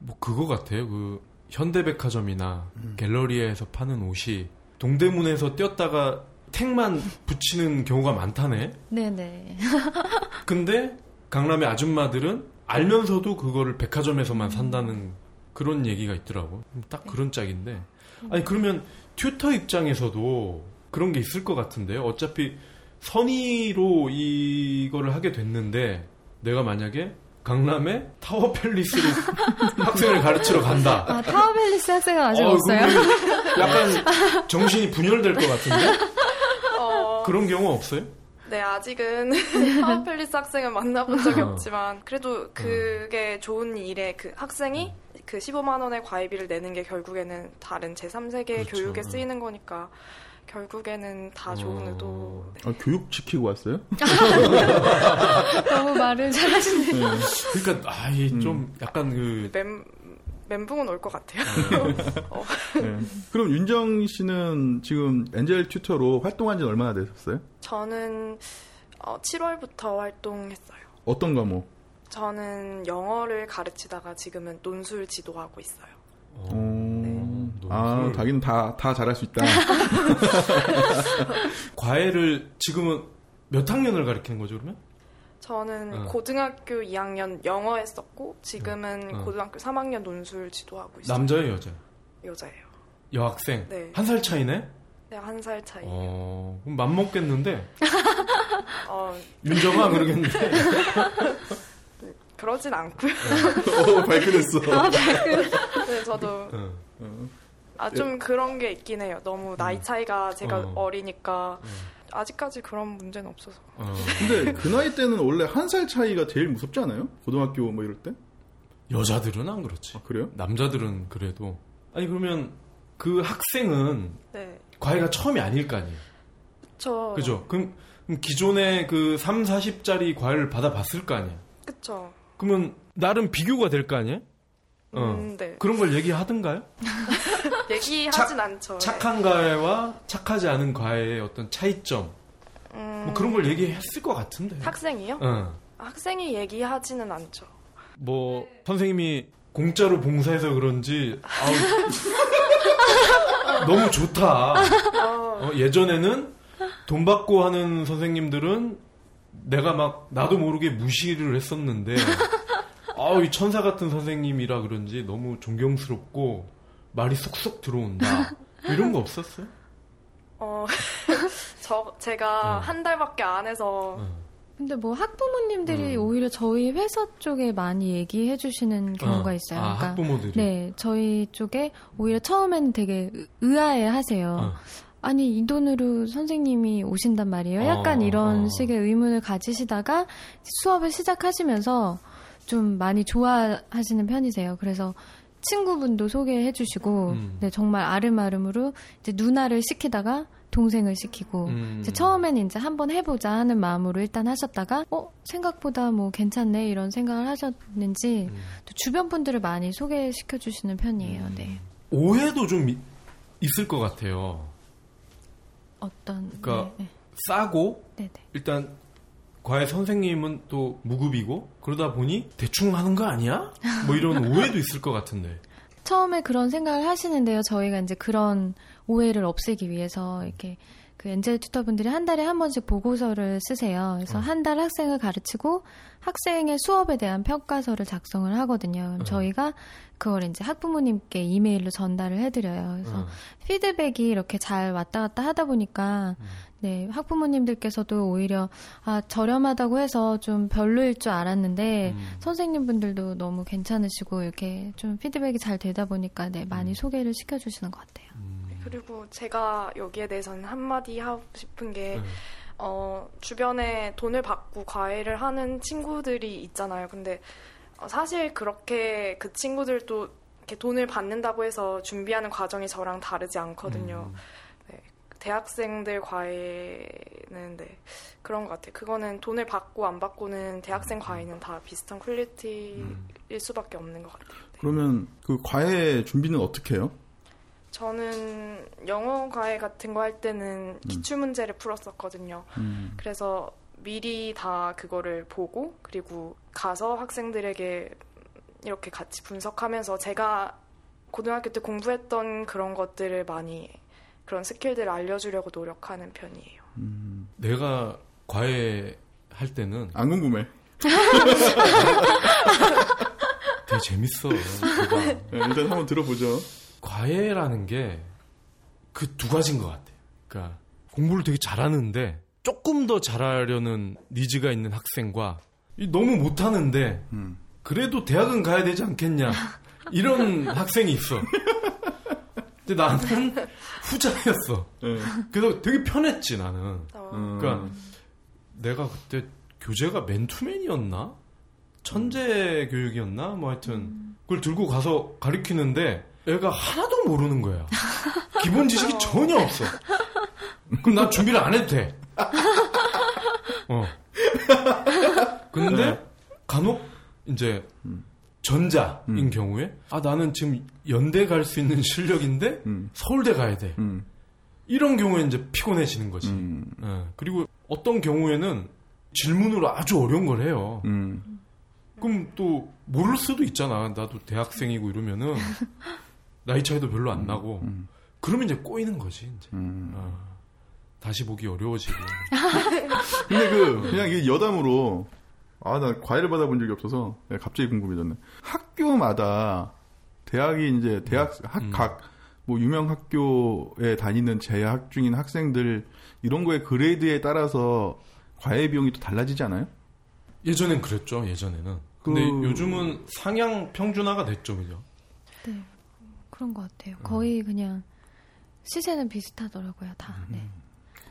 뭐 그거 같아요. 그 현대백화점이나 갤러리아에서 파는 옷이 동대문에서 뛰었다가 택만 붙이는 경우가 많다네. 네네. (laughs) 근데 강남의 아줌마들은 알면서도 그거를 백화점에서만 산다는 그런 얘기가 있더라고. 딱 그런 짝인데. 아니 그러면 튜터 입장에서도 그런 게 있을 것 같은데요. 어차피 선의로 이거를 하게 됐는데 내가 만약에 강남의 Tower Palace로 (laughs) 학생을 가르치러 간다. 아 Tower Palace 학생은 아직 어, 없어요. 약간 정신이 분열될 것 같은데 어, 그런 경우 없어요? 네, 아직은 (laughs) Tower Palace 학생을 만나본 적이 어. 없지만, 그래도 그게 좋은 일에 그 학생이 그 15만 원의 과외비를 내는 게 결국에는 다른 제3세계 그렇죠. 교육에 쓰이는 거니까, 결국에는 다 좋은 어. 의도. 네. 아, 교육 시키고 왔어요? (laughs) 너무 말을 잘하시네요. 그러니까 아좀 약간 그 멘붕은 올 것 같아요. (laughs) 네. 그럼 윤정 씨는 지금 엔젤 튜터로 활동한 지 얼마나 되셨어요? 저는 어, 7월부터 활동했어요. 어떤 과목? 저는 영어를 가르치다가 지금은 논술 지도하고 있어요. 어, 어... 논술. 아, 자기는 다, 다 잘할 수 있다. (laughs) 과외를 지금은 몇 학년을 가르치는 거죠 그러면? 저는 어. 고등학교 2학년 영어 했었고 지금은 어. 고등학교 3학년 논술 지도하고 있어요. 남자예요 여자? 여자예요. 여학생? 네. 한 살 차이네? 네, 한 살 차이. 어. 어, 그럼 맘 먹겠는데? (laughs) 어, 윤정아 그러겠는데? (laughs) 그러진 않고요. 오, 발끈했어. (laughs) 네, 저도 어. 아좀 그런 게 있긴 해요. 너무 나이 차이가 제가 어. 어. 리니까 아직까지 그런 문제는 없어서. 어. 근데 그 나이 때는 원래 한 살 차이가 제일 무섭지 않아요? 고등학교 뭐 이럴 때? 여자들은 안 그렇지. 아, 그래요? 남자들은 그래도. 아니 그러면 그 학생은 네, 과외가 처음이 아닐 거 아니에요. 저 그죠? 그럼, 그럼 기존에 그 3, 40짜리 과외를 받아봤을 거 아니에요. 그쵸. 그러면 나름 비교가 될 거 아니에요? 어. 음, 네. 그런 걸 얘기하던가요? (laughs) 얘기하진 않죠. 네. 착한 과외와 착하지 않은 과외의 어떤 차이점 음, 뭐 그런 걸 얘기했을 것 같은데. 학생이요? 어. 학생이 얘기하지는 않죠. 뭐 선생님이 공짜로 봉사해서 그런지 아우, (laughs) 너무 좋다. 어, 어, 예전에는 돈 받고 하는 선생님들은 내가 막 나도 모르게 무시를 했었는데 아우 이 천사 같은 선생님이라 그런지 너무 존경스럽고 말이 쏙쏙 들어온다 이런 거 없었어요? 어, (laughs) 저, 제가 어. 한 달밖에 안 해서, 어. 근데 뭐 학부모님들이 음. 오히려 저희 회사 쪽에 많이 얘기해 주시는 경우가 어. 있어요. 아, 그러니까 학부모들이. 네, 저희 쪽에 오히려 처음에는 되게 의- 의아해 하세요. 어. 아니, 이 돈으로 선생님이 오신단 말이에요. 약간 어, 이런 어. 식의 의문을 가지시다가 수업을 시작하시면서 좀 많이 좋아하시는 편이세요. 그래서 친구분도 소개해 주시고, 음. 네, 정말 아름아름으로 이제 누나를 시키다가 동생을 시키고, 음. 이제 처음에는 이제 한번 해보자 하는 마음으로 일단 하셨다가, 어, 생각보다 뭐 괜찮네 이런 생각을 하셨는지, 음. 또 주변 분들을 많이 소개시켜 주시는 편이에요. 음. 네. 오해도 좀 이- 있을 것 같아요. 어떤, 그러니까 네, 싸고 네, 네. 일단 과외 선생님은 또 무급이고 그러다 보니 대충 하는 거 아니야? 뭐 이런 (laughs) 오해도 있을 것 같은데. 처음에 그런 생각을 하시는데요. 저희가 이제 그런 오해를 없애기 위해서 이렇게 그 엔젤 튜터분들이 한 달에 한 번씩 보고서를 쓰세요. 그래서 어. 한달 학생을 가르치고 학생의 수업에 대한 평가서를 작성을 하거든요. 그럼 어. 저희가 그걸 이제 학부모님께 이메일로 전달을 해드려요. 그래서 어. 피드백이 이렇게 잘 왔다 갔다 하다 보니까 음. 네 학부모님들께서도 오히려 아 저렴하다고 해서 좀 별로일 줄 알았는데 음. 선생님분들도 너무 괜찮으시고 이렇게 좀 피드백이 잘 되다 보니까 네 많이 음. 소개를 시켜 주시는 것 같아요. 그리고 제가 여기에 대해서는 한마디 하고 싶은 게, 네. 어, 주변에 돈을 받고 과외를 하는 친구들이 있잖아요. 근데 어, 사실 그렇게 그 친구들도 이렇게 돈을 받는다고 해서 준비하는 과정이 저랑 다르지 않거든요. 음. 대학생들 과외는 네, 그런 것 같아요. 그거는 돈을 받고 안 받고는 대학생 과외는 다 비슷한 퀄리티일 음. 수밖에 없는 것 같아요. 네. 그러면 그 과외 준비는 어떻게 해요? 저는 영어 과외 같은 거 할 때는 기출 문제를 풀었었거든요. 음. 그래서 미리 다 그거를 보고 그리고 가서 학생들에게 이렇게 같이 분석하면서 제가 고등학교 때 공부했던 그런 것들을 많이 그런 스킬들을 알려주려고 노력하는 편이에요. 음. 내가 과외 할 때는 안 궁금해. (laughs) 되게 재밌어. 그거. 네, 일단 한번 들어보죠. 과외라는 게 그 두 가지인 것 같아요. 그러니까 공부를 되게 잘하는데 조금 더 잘하려는 니즈가 있는 학생과 이 너무 못하는데 음. 그래도 대학은 가야 되지 않겠냐 이런 (laughs) 학생이 있어. 근데 나는 (laughs) 후자였어. 네. 그래서 되게 편했지 나는. 어, 음. 그러니까 내가 그때 교재가 맨투맨이었나? 천재 교육이었나? 뭐 하여튼 그걸 들고 가서 가르치는데 애가 하나도 모르는 거야. (laughs) 기본 지식이 전혀 없어. 그럼 난 준비를 안 해도 돼. 어. 근데 네. 간혹 이제 전자인 음. 경우에 아 나는 지금 연대 갈 수 있는 (laughs) 실력인데 음. 서울대 가야 돼. 음. 이런 경우에 이제 피곤해지는 거지. 음. 예. 그리고 어떤 경우에는 질문으로 아주 어려운 걸 해요. 음. 그럼 또 모를 수도 있잖아. 나도 대학생이고 이러면은 (laughs) 나이 차이도 별로 안 나고. 음. 그러면 이제 꼬이는 거지. 이제. 음. 어. 다시 보기 어려워지고. (laughs) 근데 그 그냥 이 여담으로 아 나 과외를 받아본 적이 없어서 네, 갑자기 궁금해졌네. 학교마다 대학이 이제 대학 음. 학각뭐 유명 학교에 다니는 재학 중인 학생들 이런 거의 그레이드에 따라서 과외 비용이 또 달라지지 않아요? 예전엔 그랬죠. 예전에는. 근데 그- 요즘은 상향 평준화가 됐죠, 그죠? 네 그런 것 같아요. 거의 그냥 시세는 비슷하더라고요 다. 네.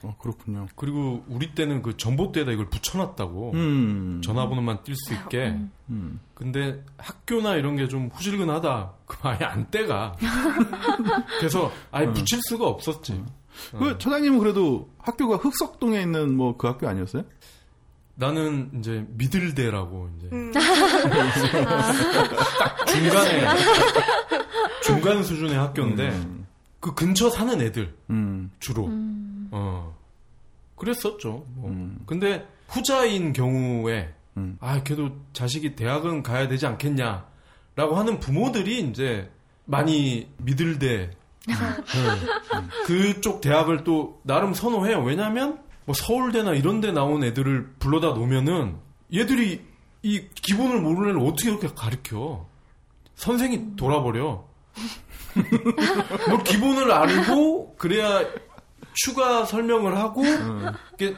어 그렇군요. 그리고 우리 때는 그 전봇대에다 이걸 붙여놨다고. 음. 전화번호만 뛸수 있게. 음. 근데 학교나 이런 게 좀 후질근하다. 그럼 아예 안 떼가. (laughs) 그래서 아예 붙일 수가 없었지. 그 차장님은 그래도 학교가 흑석동에 있는 뭐 그 학교 아니었어요? 나는 이제 미들대라고 이제 음, (laughs) 중간에 중간 수준의 학교인데 음. 그 근처 사는 애들 음. 주로 음, 어 그랬었죠. 뭐. 음. 근데 후자인 경우에 음. 아 그래도 자식이 대학은 가야 되지 않겠냐라고 하는 부모들이 이제 많이 미들대 네. 그쪽 대학을 또 나름 선호해요. 왜냐하면 뭐 서울대나 이런 데 나온 애들을 불러다 놓으면은 얘들이 이 기본을 모르는 애를 어떻게 이렇게 가르쳐. 선생이 돌아버려. (laughs) 뭐 기본을 알고 그래야 추가 설명을 하고 이렇게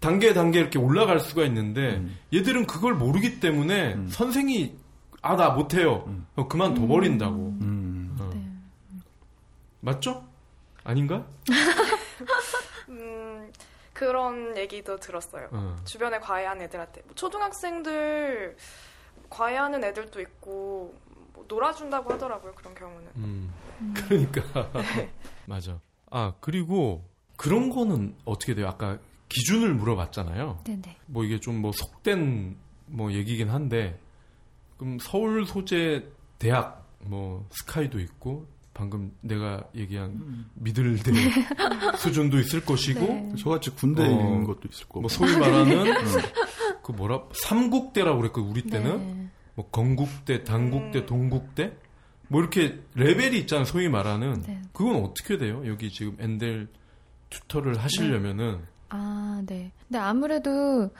단계 단계 이렇게 올라갈 수가 있는데 얘들은 그걸 모르기 때문에 선생이 아 나 못해요. 어, 그만둬 버린다고. 음. 어. 네. 맞죠? 아닌가? (laughs) 음, 그런 얘기도 들었어요. 어. 주변에 과외하는 애들한테 뭐 초등학생들 과외하는 애들도 있고 뭐 놀아준다고 하더라고요. 그런 경우는. 음. 그러니까 (laughs) 맞아. 아 그리고 그런 거는 어떻게 돼요? 아까 기준을 물어봤잖아요. 네네. 뭐 이게 좀 뭐 속된 뭐 얘기긴 한데 그럼 서울 소재 대학 뭐 스카이도 있고 방금 내가 얘기한 미들대 (laughs) 수준도 있을 것이고 네. 저같이 군대 어, 있는 것도 있을 거고. 뭐 소위 말하는 (laughs) 그 뭐라 삼국대라고 그랬고 우리 때는 네. 뭐 건국대, 당국대, 음. 동국대 뭐 이렇게 레벨이 있잖아요. 소위 말하는 네. 그건 어떻게 돼요? 여기 지금 엔델 튜터를 하시려면은 아, 네. 근데 아무래도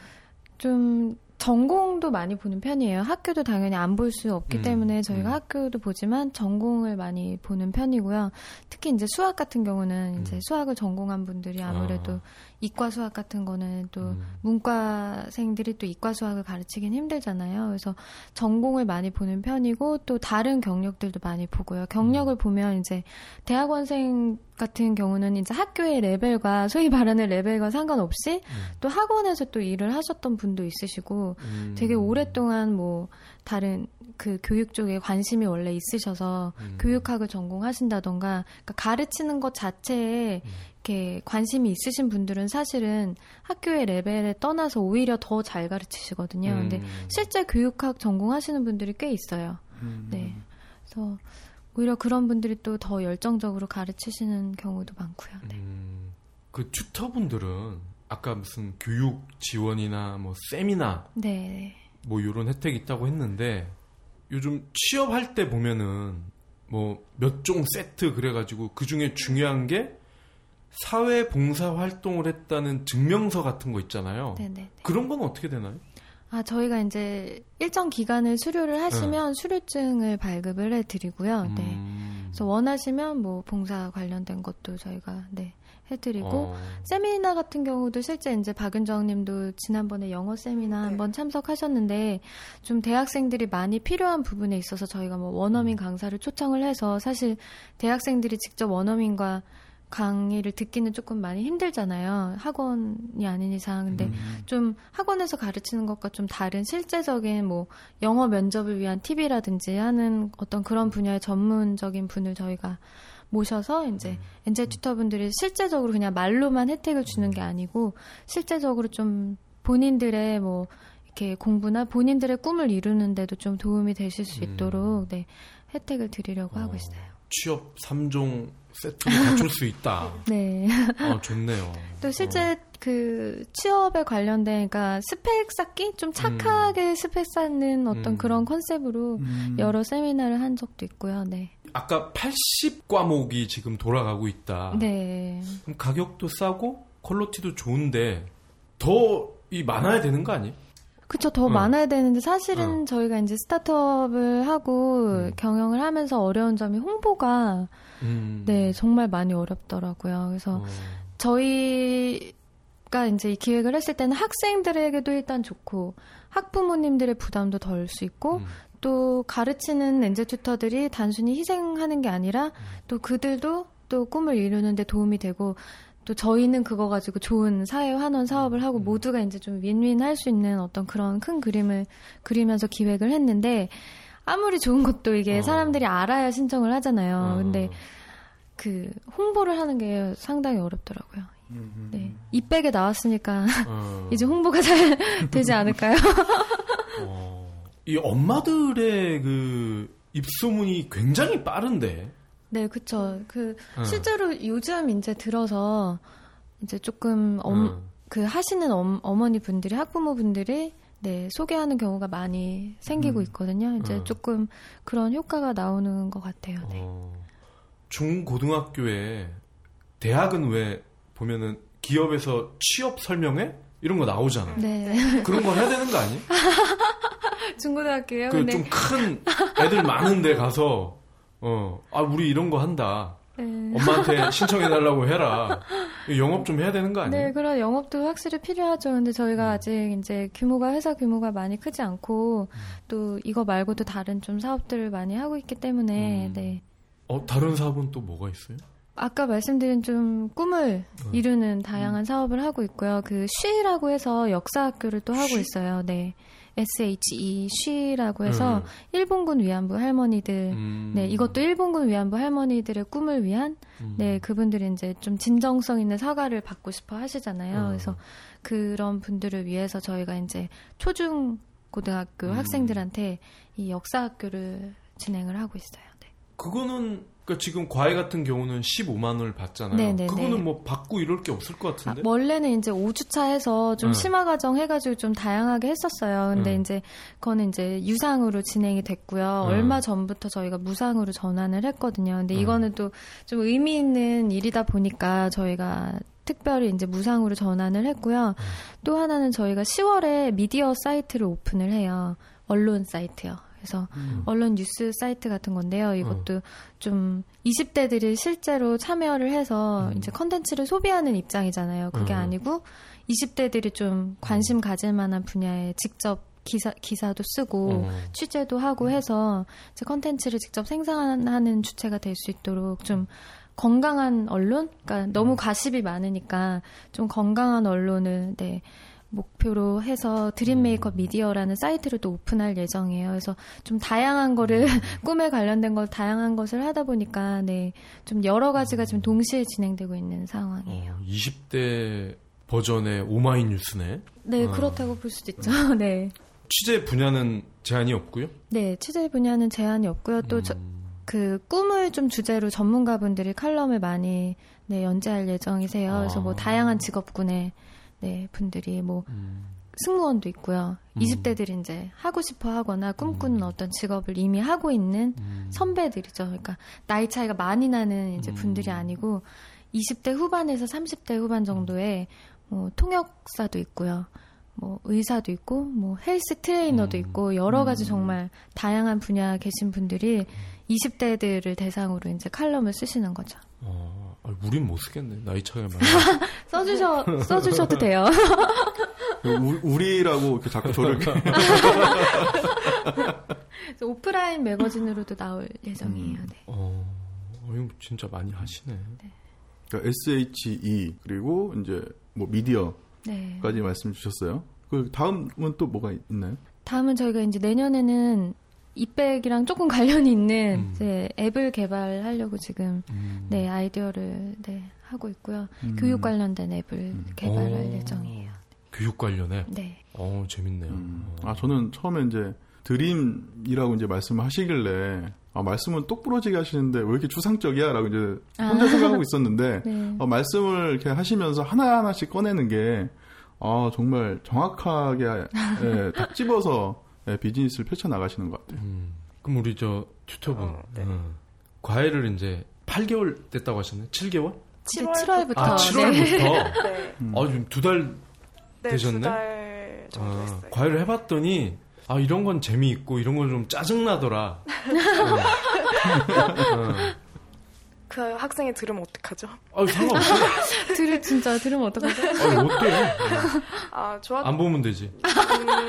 좀 전공도 많이 보는 편이에요. 학교도 당연히 안 볼 수 없기 음, 때문에 저희가 음. 학교도 보지만 전공을 많이 보는 편이고요. 특히 이제 수학 같은 경우는 이제 음. 수학을 전공한 분들이 아무래도 아. 이과 수학 같은 거는 또 음. 문과생들이 또 이과 수학을 가르치긴 힘들잖아요. 그래서 전공을 많이 보는 편이고 또 다른 경력들도 많이 보고요. 경력을 음. 보면 이제 대학원생 같은 경우는 이제 학교의 레벨과 소위 말하는 레벨과 상관없이 또 학원에서 또 일을 하셨던 분도 있으시고 음. 되게 오랫동안 뭐 다른 그 교육 쪽에 관심이 원래 있으셔서 음. 교육학을 전공하신다던가 그러니까 가르치는 것 자체에 음. 이렇게 관심이 있으신 분들은 사실은 학교의 레벨에 떠나서 오히려 더 잘 가르치시거든요. 음. 근데 실제 교육학 전공하시는 분들이 꽤 있어요. 음. 네. 그래서 오히려 그런 분들이 또 더 열정적으로 가르치시는 경우도 많고요. 네. 음, 그 튜터분들은 아까 무슨 교육 지원이나 뭐 세미나 네. 뭐 이런 혜택이 있다고 했는데 요즘 취업할 때 보면은 뭐 몇 종 세트 그래가지고 그 중에 중요한 게 사회 봉사 활동을 했다는 증명서 같은 거 있잖아요. 네, 네. 그런 건 어떻게 되나요? 아, 저희가 이제 일정 기간을 수료를 하시면 수료증을 발급을 해 드리고요. 네. 음. 그래서 원하시면 뭐 봉사 관련된 것도 저희가 네, 해 드리고 어. 세미나 같은 경우도 실제 이제 박은정 님도 지난번에 영어 세미나 네. 한번 참석하셨는데 좀 대학생들이 많이 필요한 부분에 있어서 저희가 뭐 원어민 강사를 초청을 해서 사실 대학생들이 직접 원어민과 강의를 듣기는 조금 많이 힘들잖아요. 학원이 아닌 이상. 근데 음. 좀 학원에서 가르치는 것과 좀 다른 실제적인 뭐 영어 면접을 위한 팁이라든지 하는 어떤 그런 분야의 전문적인 분을 저희가 모셔서 이제 엔젤 튜터분들이 실제적으로 그냥 말로만 혜택을 주는 게 아니고 실제적으로 좀 본인들의 뭐 이렇게 공부나 본인들의 꿈을 이루는데도 좀 도움이 되실 수 음. 있도록 네 혜택을 드리려고 하고 어. 있어요. 취업 3종 세트를 갖출 수 있다. (laughs) 네. 어, 좋네요. 또 실제 그 취업에 관련된 그러니까 스펙 쌓기 좀 착하게 스펙 쌓는 어떤 음. 그런 concept으로 음. 여러 세미나를 한 적도 있고요. 네. 아까 80 과목이 지금 돌아가고 있다. 네. 그럼 가격도 싸고 quality도 좋은데 더 이 많아야 되는 거 아니에요? 그쵸, 더 응. 많아야 되는데 사실은 저희가 이제 startup을 하고 음. 경영을 하면서 어려운 점이 홍보가 음. 네, 정말 많이 어렵더라고요. 그래서 어. 저희가 이제 이 기획을 했을 때는 학생들에게도 일단 좋고 학부모님들의 부담도 덜 수 있고 음. 또 가르치는 엔젤 튜터들이 단순히 희생하는 게 아니라 또 그들도 또 꿈을 이루는데 도움이 되고 또 저희는 그거 가지고 좋은 사회 환원 사업을 하고 모두가 이제 좀 윈윈 할 수 있는 어떤 그런 큰 그림을 그리면서 기획을 했는데 아무리 좋은 것도 이게 어. 사람들이 알아야 신청을 하잖아요. 어. 근데 그 홍보를 하는 게 상당히 어렵더라고요. 음. 네. 이백에 나왔으니까 어. (laughs) 이제 홍보가 잘 (laughs) 되지 않을까요? (laughs) 어. 이 엄마들의 그 입소문이 굉장히 빠른데. 네, 그쵸. 그, 어. 실제로 요즘 이제 들어서 이제 조금 엄, 어. 그 하시는 엄, 어머니 분들이, 학부모 분들이 네, 소개하는 경우가 많이 생기고 음. 있거든요. 이제 어. 조금 그런 효과가 나오는 것 같아요. 네. 어. 중고등학교에 대학은 왜 보면은 기업에서 취업 설명회 이런 거 나오잖아. 네. 그런 거 해야 되는 거 아니? (laughs) 중고등학교요? 그 근데 좀큰 애들 많은데 가서 어, 아 우리 이런 거 한다. 네. 엄마한테 신청해 달라고 해라. (laughs) 영업 좀 해야 되는 거 아니에요? 네, 그런 영업도 확실히 필요하죠. 근데 저희가 아직 이제 규모가 회사 규모가 많이 크지 않고 또 이거 말고도 다른 좀 사업들을 많이 하고 있기 때문에 음. 네. 어, 다른 사업은 또 뭐가 있어요? 아까 말씀드린 좀 꿈을 이루는 다양한 사업을 하고 있고요. 그 쉬라고 해서 역사 학교를 또 하고 쉬? 있어요. 네. SHE 쉬라고 해서 음. 일본군 위안부 할머니들 음. 네, 이것도 일본군 위안부 할머니들의 꿈을 위한 음. 네, 그분들이 이제 좀 진정성 있는 사과를 받고 싶어 하시잖아요. 어. 그래서 그런 분들을 위해서 저희가 이제 초중 고등학교 음. 학생들한테 이 역사 학교를 진행을 하고 있어요. 네. 그거는 그러니까 지금 과외 같은 경우는 15만 원을 받잖아요. 네네네. 그거는 뭐 받고 이럴 게 없을 것 아, 같은데. 원래는 이제 5주차 해서 좀 네. 심화 과정 해가지고 좀 다양하게 했었어요. 근데 네. 이제 그거는 이제 유상으로 진행이 됐고요. 네. 얼마 전부터 저희가 무상으로 전환을 했거든요. 근데 네. 이거는 또 좀 의미 있는 일이다 보니까 저희가 특별히 이제 무상으로 전환을 했고요. 또 하나는 저희가 10월에 미디어 사이트를 오픈을 해요. 언론 사이트요. 그래서 음. 언론 뉴스 사이트 같은 건데요. 이것도 좀 20대들이 실제로 참여를 해서 음. 이제 컨텐츠를 소비하는 입장이잖아요. 그게 음. 아니고 20대들이 좀 관심 가질 만한 분야에 직접 기사, 기사도 쓰고 어. 취재도 하고 해서 이제 컨텐츠를 직접 생산하는 주체가 될 수 있도록 좀 건강한 언론? 그러니까 너무 가십이 많으니까 좀 건강한 언론을 네, 목표로 해서 Dream Maker Media라는 사이트를 또 오픈할 예정이에요. 그래서 좀 다양한 거를 (laughs) 꿈에 관련된 걸 다양한 것을 하다 보니까 네, 좀 여러 가지가 지금 동시에 진행되고 있는 상황이에요. 어, 20대 버전의 오마이뉴스네. 네, 어. 그렇다고 볼 수도 있죠. (laughs) 네. 취재 분야는 제한이 없고요. 네, 취재 분야는 제한이 없고요. 또 저- 음. 그 꿈을 좀 주제로 전문가분들이 칼럼을 많이 네, 연재할 예정이세요. 그래서 뭐 아. 다양한 직업군의 네, 분들이 뭐 음. 승무원도 있고요. 음. 20대들이 이제 하고 싶어 하거나 꿈꾸는 어떤 직업을 이미 하고 있는 음. 선배들이죠. 그러니까 나이 차이가 많이 나는 이제 음. 분들이 아니고 20대 후반에서 30대 후반 정도의 뭐 통역사도 있고요. 뭐 의사도 있고 뭐 헬스 트레이너도 음. 있고 여러 가지 음. 정말 다양한 분야 계신 분들이 20대들을 대상으로 이제 칼럼을 쓰시는 거죠. 어, 아, 우린 못 쓰겠네. 나이 차이가 많아. (laughs) 써주셔 써주셔도 돼요. 우- 우리라고 이렇게 자꾸 저를 오프라인 매거진으로도 나올 예정이에요. 네. 어, 어, 이거 진짜 많이 하시네. 그러니까 SHE 그리고 이제 뭐 미디어까지 네. 말씀 주셨어요. 그 다음은 또 뭐가 있나요? 다음은 저희가 이제 내년에는 이백이랑 조금 관련이 있는 음. 이제 앱을 개발하려고 지금 음. 네 아이디어를 네 하고 있고요. 음. 교육 관련된 앱을 개발할 오. 예정이에요. 교육 관련해. 네. 어, 재밌네요. 음. 어. 아 저는 처음에 이제 드림이라고 이제 말씀을 하시길래 아 말씀은 똑부러지게 하시는데 왜 이렇게 추상적이야 라고 이제 혼자 아. 생각하고 있었는데 (laughs) 네. 어, 말씀을 이렇게 하시면서 하나 하나씩 꺼내는 게 아, 정말 정확하게 예, 딱 집어서 예, 비즈니스를 펼쳐 나가시는 것 같아요. 음. 그럼 우리 저 튜터분 어, 네. 어. 과외를 이제 8개월 됐다고 하셨나요? 7개월? 이제 7월부터. 7월 부터 아, 네. 7월부터. (laughs) 네. 아, 지금 두달 네, 되셨네? 두달 정도 아, 했어요. 과외를 해봤더니 아 이런 건 재미있고 이런 건 좀 짜증 나더라. 어. (laughs) 어. 그 학생이 들으면 어떡하죠? 아 상관없어. (laughs) 들 진짜 들으면 어떡하죠? 아 어때? 아, 좋았, 안 보면 되지.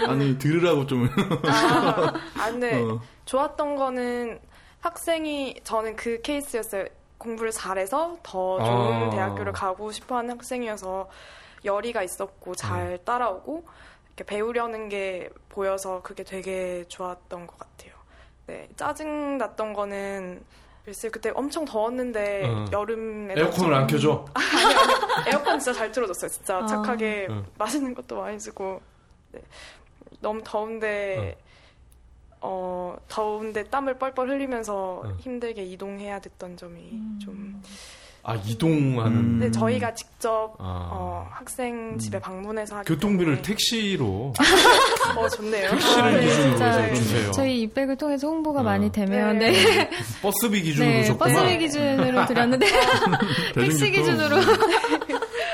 아니 들으라고 좀 아, 아, 근데 어. 좋았던 거는 학생이 저는 그 케이스였어요. 공부를 잘해서 더 좋은 아. 대학교를 가고 싶어 하는 학생이어서 열의가 있었고 잘 따라오고 이렇게 배우려는 게 보여서 그게 되게 좋았던 것 같아요. 네, 짜증 났던 거는 글쎄 그때 엄청 더웠는데 어. 여름에 에어컨을 안 켜줘. (laughs) 에어컨 진짜 잘 틀어줬어요. 진짜 아. 착하게 어. 맛있는 것도 많이 주고 네. 너무 더운데 어. 더운데 땀을 뻘뻘 흘리면서 어. 힘들게 이동해야 됐던 점이 음. 좀 아 이동하는 음. 네, 저희가 직접 아. 어, 학생 집에 방문해서 하기 교통비를 때문에. 택시로 (laughs) 어 좋네요. 택시를 네, 기준으로 진짜. 해서 주세요. 저희 이백을 통해서 홍보가 어. 많이 되면 네. 네, (laughs) 버스비 기준으로 네, 줬구나. 버스비 기준으로 (laughs) 드렸는데 택시. 기준으로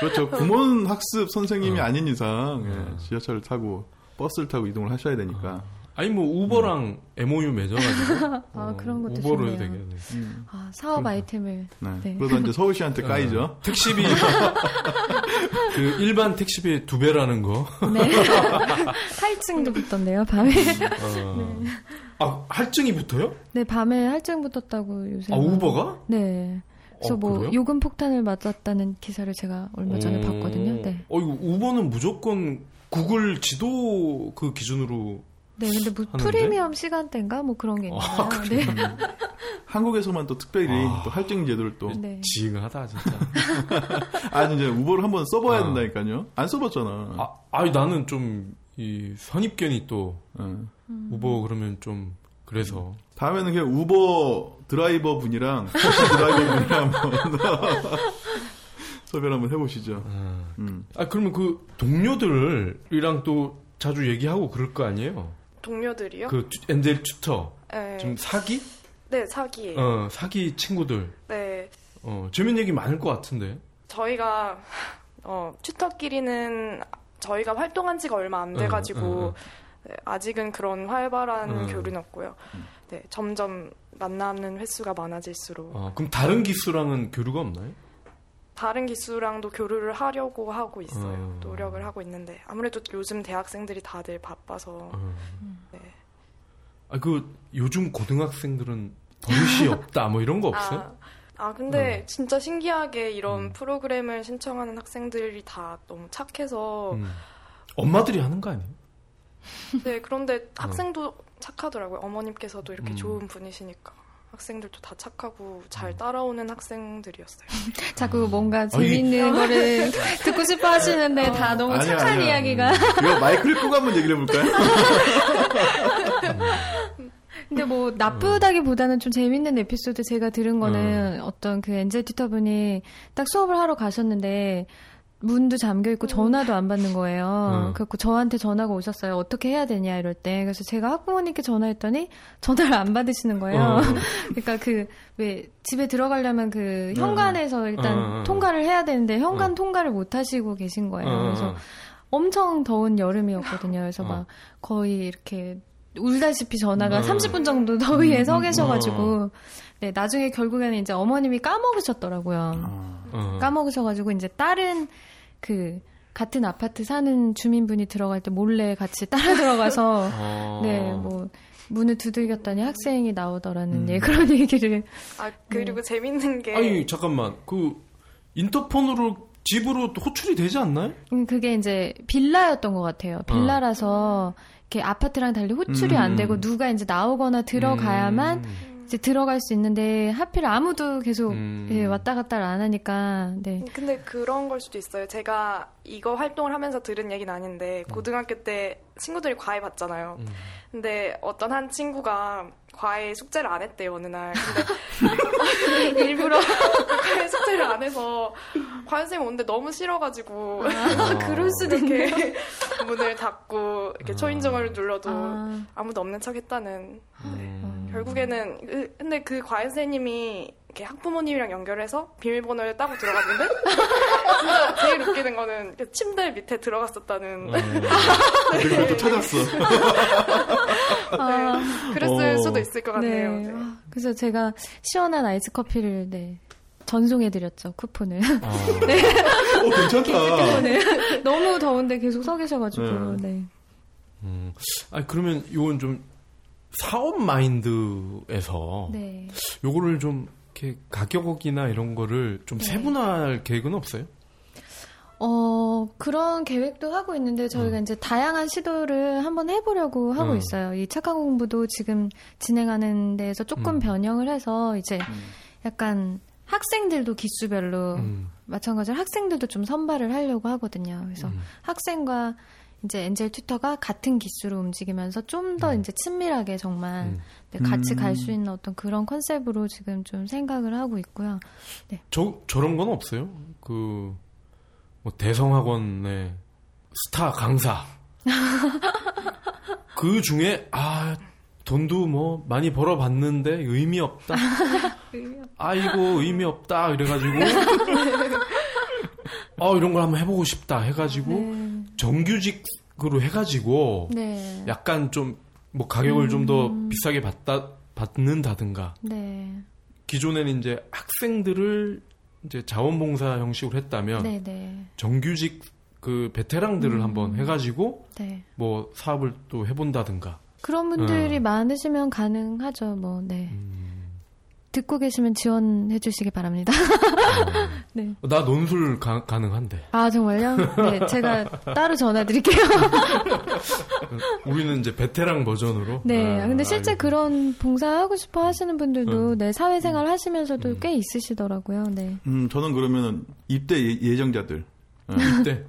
그렇죠. 구몬 학습 선생님이 어. 아닌 이상 예, 어. 지하철을 타고 버스를 타고 이동을 하셔야 되니까. 아니 뭐 우버랑 MOU 맺어가지고 (laughs) 아, 어, 그런 것도 우버로. 되겠네. 음, 아, 사업 아이템을 네. 네. 그러다 이제 서울시한테 까이죠. 어, 택시비 (laughs) 그 일반 택시비의 두 배라는 거. 네. (laughs) 할증도 붙던데요, 밤에. 어. 아 할증이 붙어요? 네, 밤에 할증 붙었다고 요새. 아 우버가? 네. 그래서 어, 뭐 그래요? 요금 폭탄을 맞았다는 기사를 제가 얼마 전에 오. 봤거든요. 네. 어 이거 우버는 무조건 구글 지도 그 기준으로 네, 근데 뭐 하는데? 프리미엄 시간대인가 뭐 그런 게 있나요? (laughs) 아, 네. 한국에서만 또 특별히 아. 또 할증 제도를 또. 네. 지응하다 진짜. (laughs) 아니 이제 우버를 한번 써봐야 아. 된다니까요. 안 써봤잖아. 아, 아니 나는 좀 이 선입견이 또 예. 우버 그러면 좀 그래서 다음에는 그냥 우버 드라이버 분이랑 택시 (laughs) 드라이버 분이랑 한번 섭외를 한번 해보시죠. 아, 음. 아 그러면 그 동료들이랑 또 자주 얘기하고 그럴 거 아니에요? 동료들이요? 그 튜- 엔젤 튜터 네. 좀 사기? 네, 사기예요. 어 사기 친구들 네. 어 재밌는 얘기 많을 것 같은데. 저희가 (laughs) 어, 튜터끼리는 저희가 활동한 지가 얼마 안 돼가지고 응, 응, 응. 네, 아직은 그런 활발한 응. 교류는 없고요. 네, 점점 만나는 횟수가 많아질수록 어, 그럼 다른 기수랑은 교류가 없나요? 다른 기수랑도 교류를 하려고 하고 있어요. 어. 노력을 하고 있는데 아무래도 요즘 대학생들이 다들 바빠서 어. 네. 아그 요즘 고등학생들은 버릇이 없다 뭐 이런 거 (laughs) 없어요? 아, 아, 근데 음. 진짜 신기하게 이런 음. 프로그램을 신청하는 학생들이 다 너무 착해서 음. 엄마들이 하는 거 아니에요? 네 그런데 학생도 착하더라고요. 어머님께서도 이렇게 음. 좋은 분이시니까 학생들도 다 착하고 잘 따라오는 학생들이었어요. (laughs) 자꾸 뭔가 아니. 재밌는 거를 듣고 싶어 하시는데 다 너무 아니야, 착한 아니야. 이야기가. 이거 마이크를 끄고 한번 얘기를 해볼까요? (laughs) 근데 뭐 나쁘다기보다는 좀 재밌는 에피소드 제가 들은 거는 어떤 그 엔젤 튜터 분이 딱 수업을 하러 가셨는데 문도 잠겨 있고 전화도 안 받는 거예요. 음. 그래갖고 저한테 전화가 오셨어요. 어떻게 해야 되냐 이럴 때. 그래서 제가 학부모님께 전화했더니 전화를 안 받으시는 거예요. 어. (laughs) 그러니까 그 왜 집에 들어가려면 그 현관에서 일단 어, 어, 어. 통과를 해야 되는데 현관 어. 통과를 못 하시고 계신 거예요. 어, 그래서 어. 엄청 더운 여름이었거든요. 그래서 어. 막 거의 이렇게 울다시피 전화가 어. 30분 정도 더위에 서 음, 계셔가지고 네 나중에 결국에는 이제 어머님이 까먹으셨더라고요. 아, 어. 까먹으셔가지고 이제 다른 그 같은 아파트 사는 주민분이 들어갈 때 몰래 같이 (laughs) 따라 들어가서 어. 네뭐 문을 두들겼더니 학생이 나오더라는 음. 예 그런 (laughs) 얘기를 아 그리고 재밌는 게 아니 잠깐만 그 인터폰으로 집으로 호출이 되지 않나요? 음, 그게 이제 빌라였던 것 같아요. 빌라라서 이렇게 아파트랑 달리 호출이 음. 안 되고 누가 이제 나오거나 들어가야만 음. 이제 들어갈 수 있는데 하필 아무도 계속 음. 예, 왔다 갔다를 안 하니까 네. 근데 그런 걸 수도 있어요. 제가 이거 활동을 하면서 들은 얘기는 아닌데 고등학교 때 친구들이 과외 받잖아요. 음. 근데 어떤 한 친구가 과외 숙제를 안 했대요 어느 날. 근데 (laughs) 일부러 과외 숙제를 안 해서 과외 선생님 오는데 너무 싫어가지고 아. (laughs) 그럴 수도 있네. 이렇게 (laughs) 문을 닫고 이렇게 아. 초인종을 눌러도 아, 아무도 없는 척했다는. 음. 결국에는 그- 근데 그 과외 선생님이 이렇게 학부모님이랑 연결해서 비밀번호를 따고 들어갔는데 (laughs) 진짜 제일 웃기는 거는 그 침대 밑에 들어갔었다는 어. 그리고 또 찾았어. (laughs) 아, 그랬을 어. 수도 있을 것 같네요. 네. 네. 아, 그래서 제가 시원한 아이스 커피를 네. 전송해드렸죠 쿠폰을. 아. (laughs) 어, 괜찮다. 쿠폰을 너무 더운데 계속 서 계셔가지고 네. 네. 음. 아 그러면 이건 좀 사업 마인드에서 네. 요거를 좀 이렇게 가격이나 이런 거를 좀 네. 세분화할 계획은 없어요? 어, 그런 계획도 하고 있는데 저희가 이제 다양한 시도를 한번 해보려고 하고 음. 있어요. 이 착한 공부도 지금 진행하는 데에서 조금 음. 변형을 해서 이제 약간 학생들도 기수별로 음. 마찬가지로 학생들도 좀 선발을 하려고 하거든요. 그래서 음. 학생과 이제 엔젤 튜터가 같은 기수로 움직이면서 좀더 음. 이제 친밀하게 정말 음. 네, 같이 음. 갈수 있는 어떤 그런 컨셉으로 지금 좀 생각을 하고 있고요. 저 저런 건 없어요. 그 뭐 대성학원의 스타 강사. (laughs) 그 중에 아 돈도 뭐 많이 벌어봤는데 의미 없다. (laughs) 아이고 의미 없다 이래가지고 어 (laughs) 이런 걸 한번 해보고 싶다 해가지고 네. 정규직으로 해가지고 네. 약간 좀 뭐 가격을 좀더 음. 비싸게 받다 받는다든가 네. 기존에는 이제 학생들을 이제 자원봉사 형식으로 했다면 네, 네. 정규직 그 베테랑들을 음. 한번 해가지고 네. 뭐 사업을 또 해본다든가. 그런 분들이 어. 많으시면 가능하죠. 뭐, 네. 음. 듣고 계시면 지원해 주시기 바랍니다. (laughs) 네. 어. 나 논술 가, 가능한데. 아, 정말요? 네, 제가 따로 전화 드릴게요. (laughs) 우리는 이제 베테랑 버전으로. 네. 아, 근데 실제 알겠습니다. 그런 봉사하고 싶어 하시는 분들도 음. 네, 사회생활 하시면서도 음. 꽤 있으시더라고요. 네. 음, 저는 그러면 입대 예- 예정자들. 어, 이때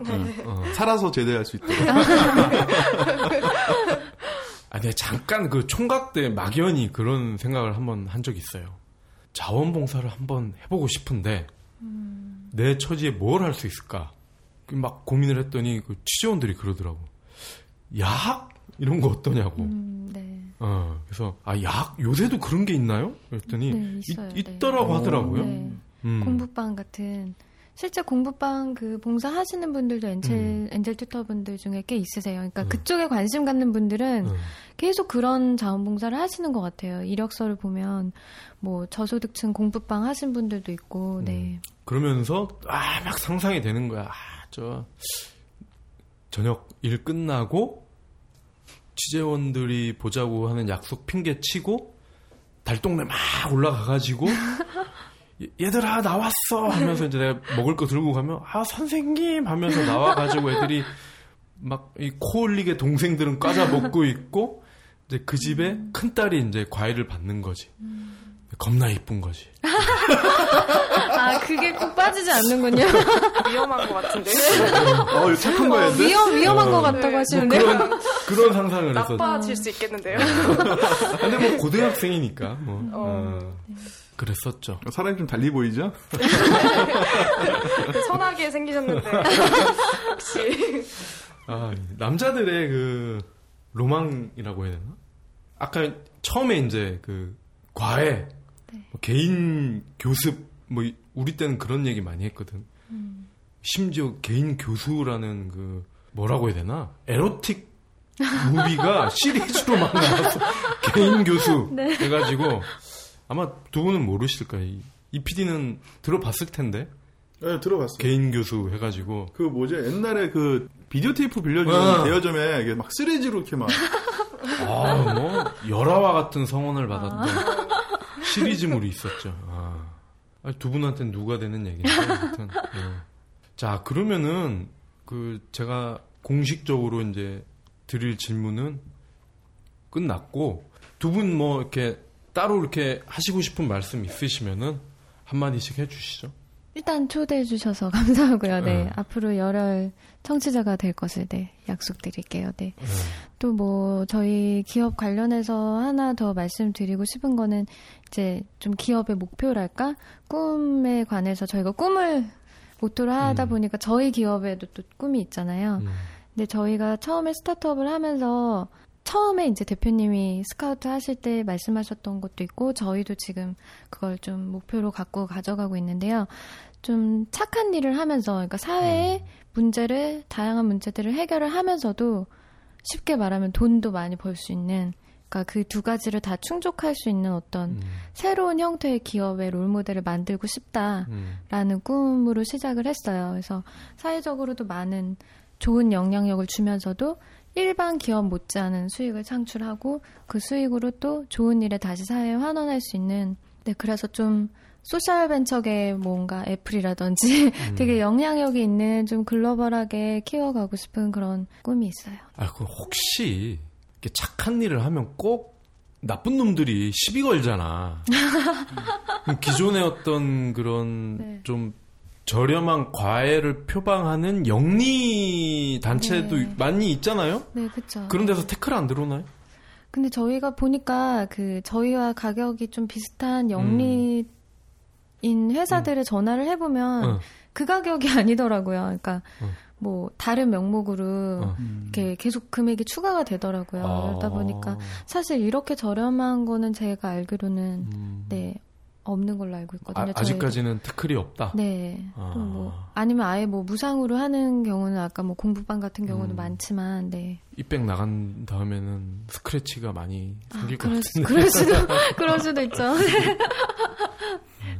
어. 살아서 제대할 수 있도록. (laughs) 아, 내가 잠깐 그 총각 때 막연히 그런 생각을 한번 한 적 있어요. 자원봉사를 한번 해보고 싶은데 내 처지에 뭘 할 수 있을까? 그막 고민을 했더니 그 취재원들이 그러더라고. 야학 이런 거 어떠냐고. 음, 네. 어, 그래서 아 야학 요새도 그런 게 있나요? 그랬더니 네, 있어요. 있, 네. 더라고 하더라고요. 네. 음. 공부방 같은 실제 공부방 그 봉사 하시는 분들도 엔젤 음. 엔젤 튜터 분들 중에 꽤 있으세요. 그러니까 음. 그쪽에 관심 갖는 분들은 음. 계속 그런 자원봉사를 하시는 것 같아요. 이력서를 보면 뭐 저소득층 공부방 하신 분들도 있고, 음. 네. 그러면서 아 막 상상이 되는 거야. 아, 저 저녁 일 끝나고 취재원들이 보자고 하는 약속 핑계 치고 달동네 막 올라가가지고 (laughs) 얘- 얘들아 나왔어 하면서 이제 내가 먹을 거 들고 가면 아 선생님 하면서 나와가지고 애들이 막 이코 흘리게 동생들은 과자 먹고 있고 이제 그 집에 큰 딸이 이제 과일을 받는 거지. 겁나 이쁜 거지. (laughs) 아 그게 꼭 빠지지 않는군요. (laughs) 위험한 것 같은데. 어, 이거 착한 거야, 어? 위험 위험한 것 같다고 네. 하시는데. 뭐 그런 그런 상상을 해서 나빠질 수 있겠는데요. 근데 뭐 고등학생이니까 뭐 어. 어, 그랬었죠. 사람이 좀 달리 보이죠? (laughs) 선하게 생기셨는데. 역시. 아, 남자들의 그 로망이라고 해야 되나? 아까 처음에 이제 그 과외, 뭐 개인 교습, 뭐 이- 우리 때는 그런 얘기 많이 했거든. 심지어 개인 교수라는 그 뭐라고 해야 되나? 에로틱 무비가 (laughs) 시리즈로 막 나왔어. 개인 교수 해가지고 아마 두 분은 모르실 거예요. 이- 이 PD는 들어봤을 텐데 네, 들어봤어요. 개인 교수 해가지고 그 뭐지 옛날에 그 비디오 테이프 빌려주는 어. 대여점에 이게 막 쓰레기로 이렇게 막 (laughs) 아, 뭐, 열화와 같은 성원을 받았던 시리즈물이 있었죠. 아. 아니, 두 분한테는 누가 되는 얘기인데, 아무튼. 예. 자, 그러면은, 그, 제가 공식적으로 이제 드릴 질문은 끝났고, 두 분 뭐, 이렇게, 따로 이렇게 하시고 싶은 말씀 있으시면은, 한마디씩 해주시죠. 일단 초대해 주셔서 (laughs) 감사하고요. 네. 네. 앞으로 열혈 청취자가 될 것을 네, 약속드릴게요. 네. 예. 또뭐 저희 기업 관련해서 하나 더 말씀드리고 싶은 거는 이제 좀 기업의 목표랄까 꿈에 관해서 저희가 꿈을 모토로 하다 음. 보니까 저희 기업에도 또 꿈이 있잖아요. 음. 근데 저희가 처음에 스타트업을 하면서 처음에 이제 대표님이 스카우트 하실 때 말씀하셨던 것도 있고 저희도 지금 그걸 좀 목표로 갖고 가져가고 있는데요. 좀 착한 일을 하면서 그러니까 사회의 문제를 다양한 문제들을 해결을 하면서도 쉽게 말하면 돈도 많이 벌 수 있는 그러니까 그 두 가지를 다 충족할 수 있는 어떤 음. 새로운 형태의 기업의 롤 모델을 만들고 싶다. 음. 라는 꿈으로 시작을 했어요. 그래서 사회적으로도 많은 좋은 영향력을 주면서도 일반 기업 못지않은 수익을 창출하고 그 수익으로 또 좋은 일에 다시 사회에 환원할 수 있는 네 그래서 좀 소셜 벤처계 뭔가 애플이라든지 (laughs) 되게 영향력이 있는 좀 글로벌하게 키워가고 싶은 그런 꿈이 있어요. 아, 그 혹시 이렇게 착한 일을 하면 꼭 나쁜 놈들이 시비 걸잖아. (laughs) 기존의 어떤 그런 네. 좀 저렴한 과외를 표방하는 영리 단체도 네. 많이 있잖아요. 네, 그쵸. 그런 데서 태클 안 들어오나요? 근데 저희가 보니까 그 저희와 가격이 좀 비슷한 영리인 회사들에 전화를 해보면 어. 그 가격이 (laughs) 아니더라고요. 그러니까 어. 뭐 다른 명목으로 어. 이렇게 계속 금액이 추가가 되더라고요. 아. 그러다 보니까 사실 이렇게 저렴한 거는 제가 알기로는 음. 네 없는 걸로 알고 있거든요. 아, 아직까지는 태클이 없다. 네. 아. 또뭐 아니면 아예 뭐 무상으로 하는 경우는 아까 뭐 공부반 같은 경우는 음. 많지만 네. 이백 나간 다음에는 스크래치가 많이 생길 것 그럴, 수, 같은데. 그럴 수도 (laughs) 그럴 수도 있죠. 네.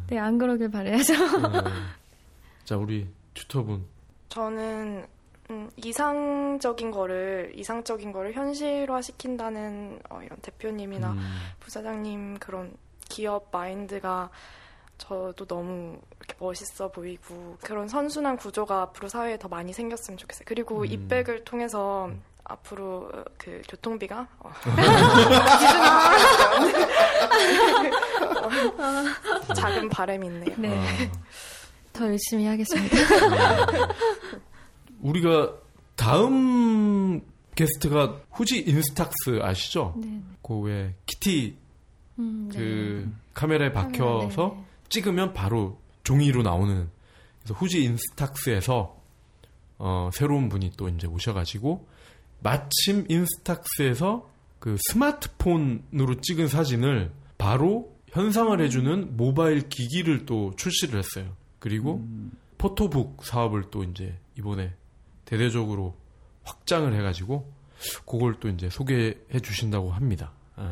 네, 안 그러길 바라야죠. 네. 자, 우리 튜터분. 저는 음, 이상적인 거를 이상적인 거를 현실화 시킨다는 어, 이런 대표님이나 음, 부사장님 그런 기업 마인드가 저도 너무 이렇게 멋있어 보이고 그런 선순환 구조가 앞으로 사회에 더 많이 생겼으면 좋겠어요. 그리고 음. 이백을 통해서 앞으로 그 교통비가 어, 어, (laughs) (laughs) 작은 바람이 있네요. 네. 아, 더 열심히 하겠습니다. 우리가 다음 게스트가 Fuji Instax 아시죠? 네. 그왜 키티 음, 네. 그 카메라에 박혀서 네, 네. 찍으면 바로 종이로 나오는 그래서 Fuji Instax에서 어, 새로운 분이 또 이제 오셔가지고 마침 Instax에서 그 스마트폰으로 찍은 사진을 바로 현상을 해주는 모바일 기기를 또 출시를 했어요. 그리고 포토북 사업을 또 이제 이번에 대대적으로 확장을 해가지고 그걸 또 이제 소개해 주신다고 합니다. 예,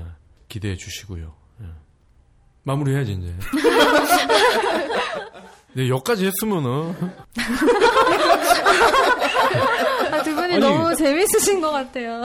기대해 주시고요. 예. 마무리해야지 이제. (laughs) 네, 여기까지 했으면은 아, 두 분이 아니. 너무 재밌으신 것 같아요.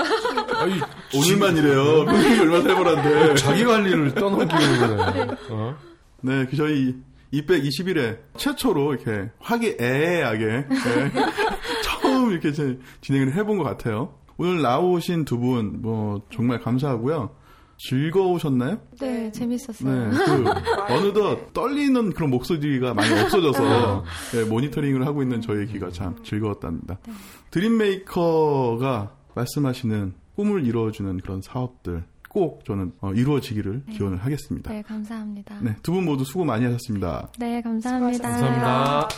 아니, 오늘만 이래요. 평균이 얼마나 살벌한데. 자기 관리를 떠넘기는 거네. 어? 네, 그 저희 221회 최초로 이렇게 화기애애하게 네, (laughs) 처음 이렇게 제- 진행을 해본 것 같아요. 오늘 나오신 두 분 뭐 정말 감사하고요. 즐거우셨나요? 네, 재밌었어요. 네, 그 (laughs) 어느덧 떨리는 그런 목소리가 많이 없어져서 네, 모니터링을 하고 있는 저희기가 참 즐거웠답니다. 드림메이커가 말씀하시는 꿈을 이루어주는 그런 사업들 꼭 저는 어, 이루어지기를 기원을 하겠습니다. 네, 감사합니다. 네, 두 분 모두 수고 많이 하셨습니다. 네, 감사합니다. 수고하셨습니다. 감사합니다.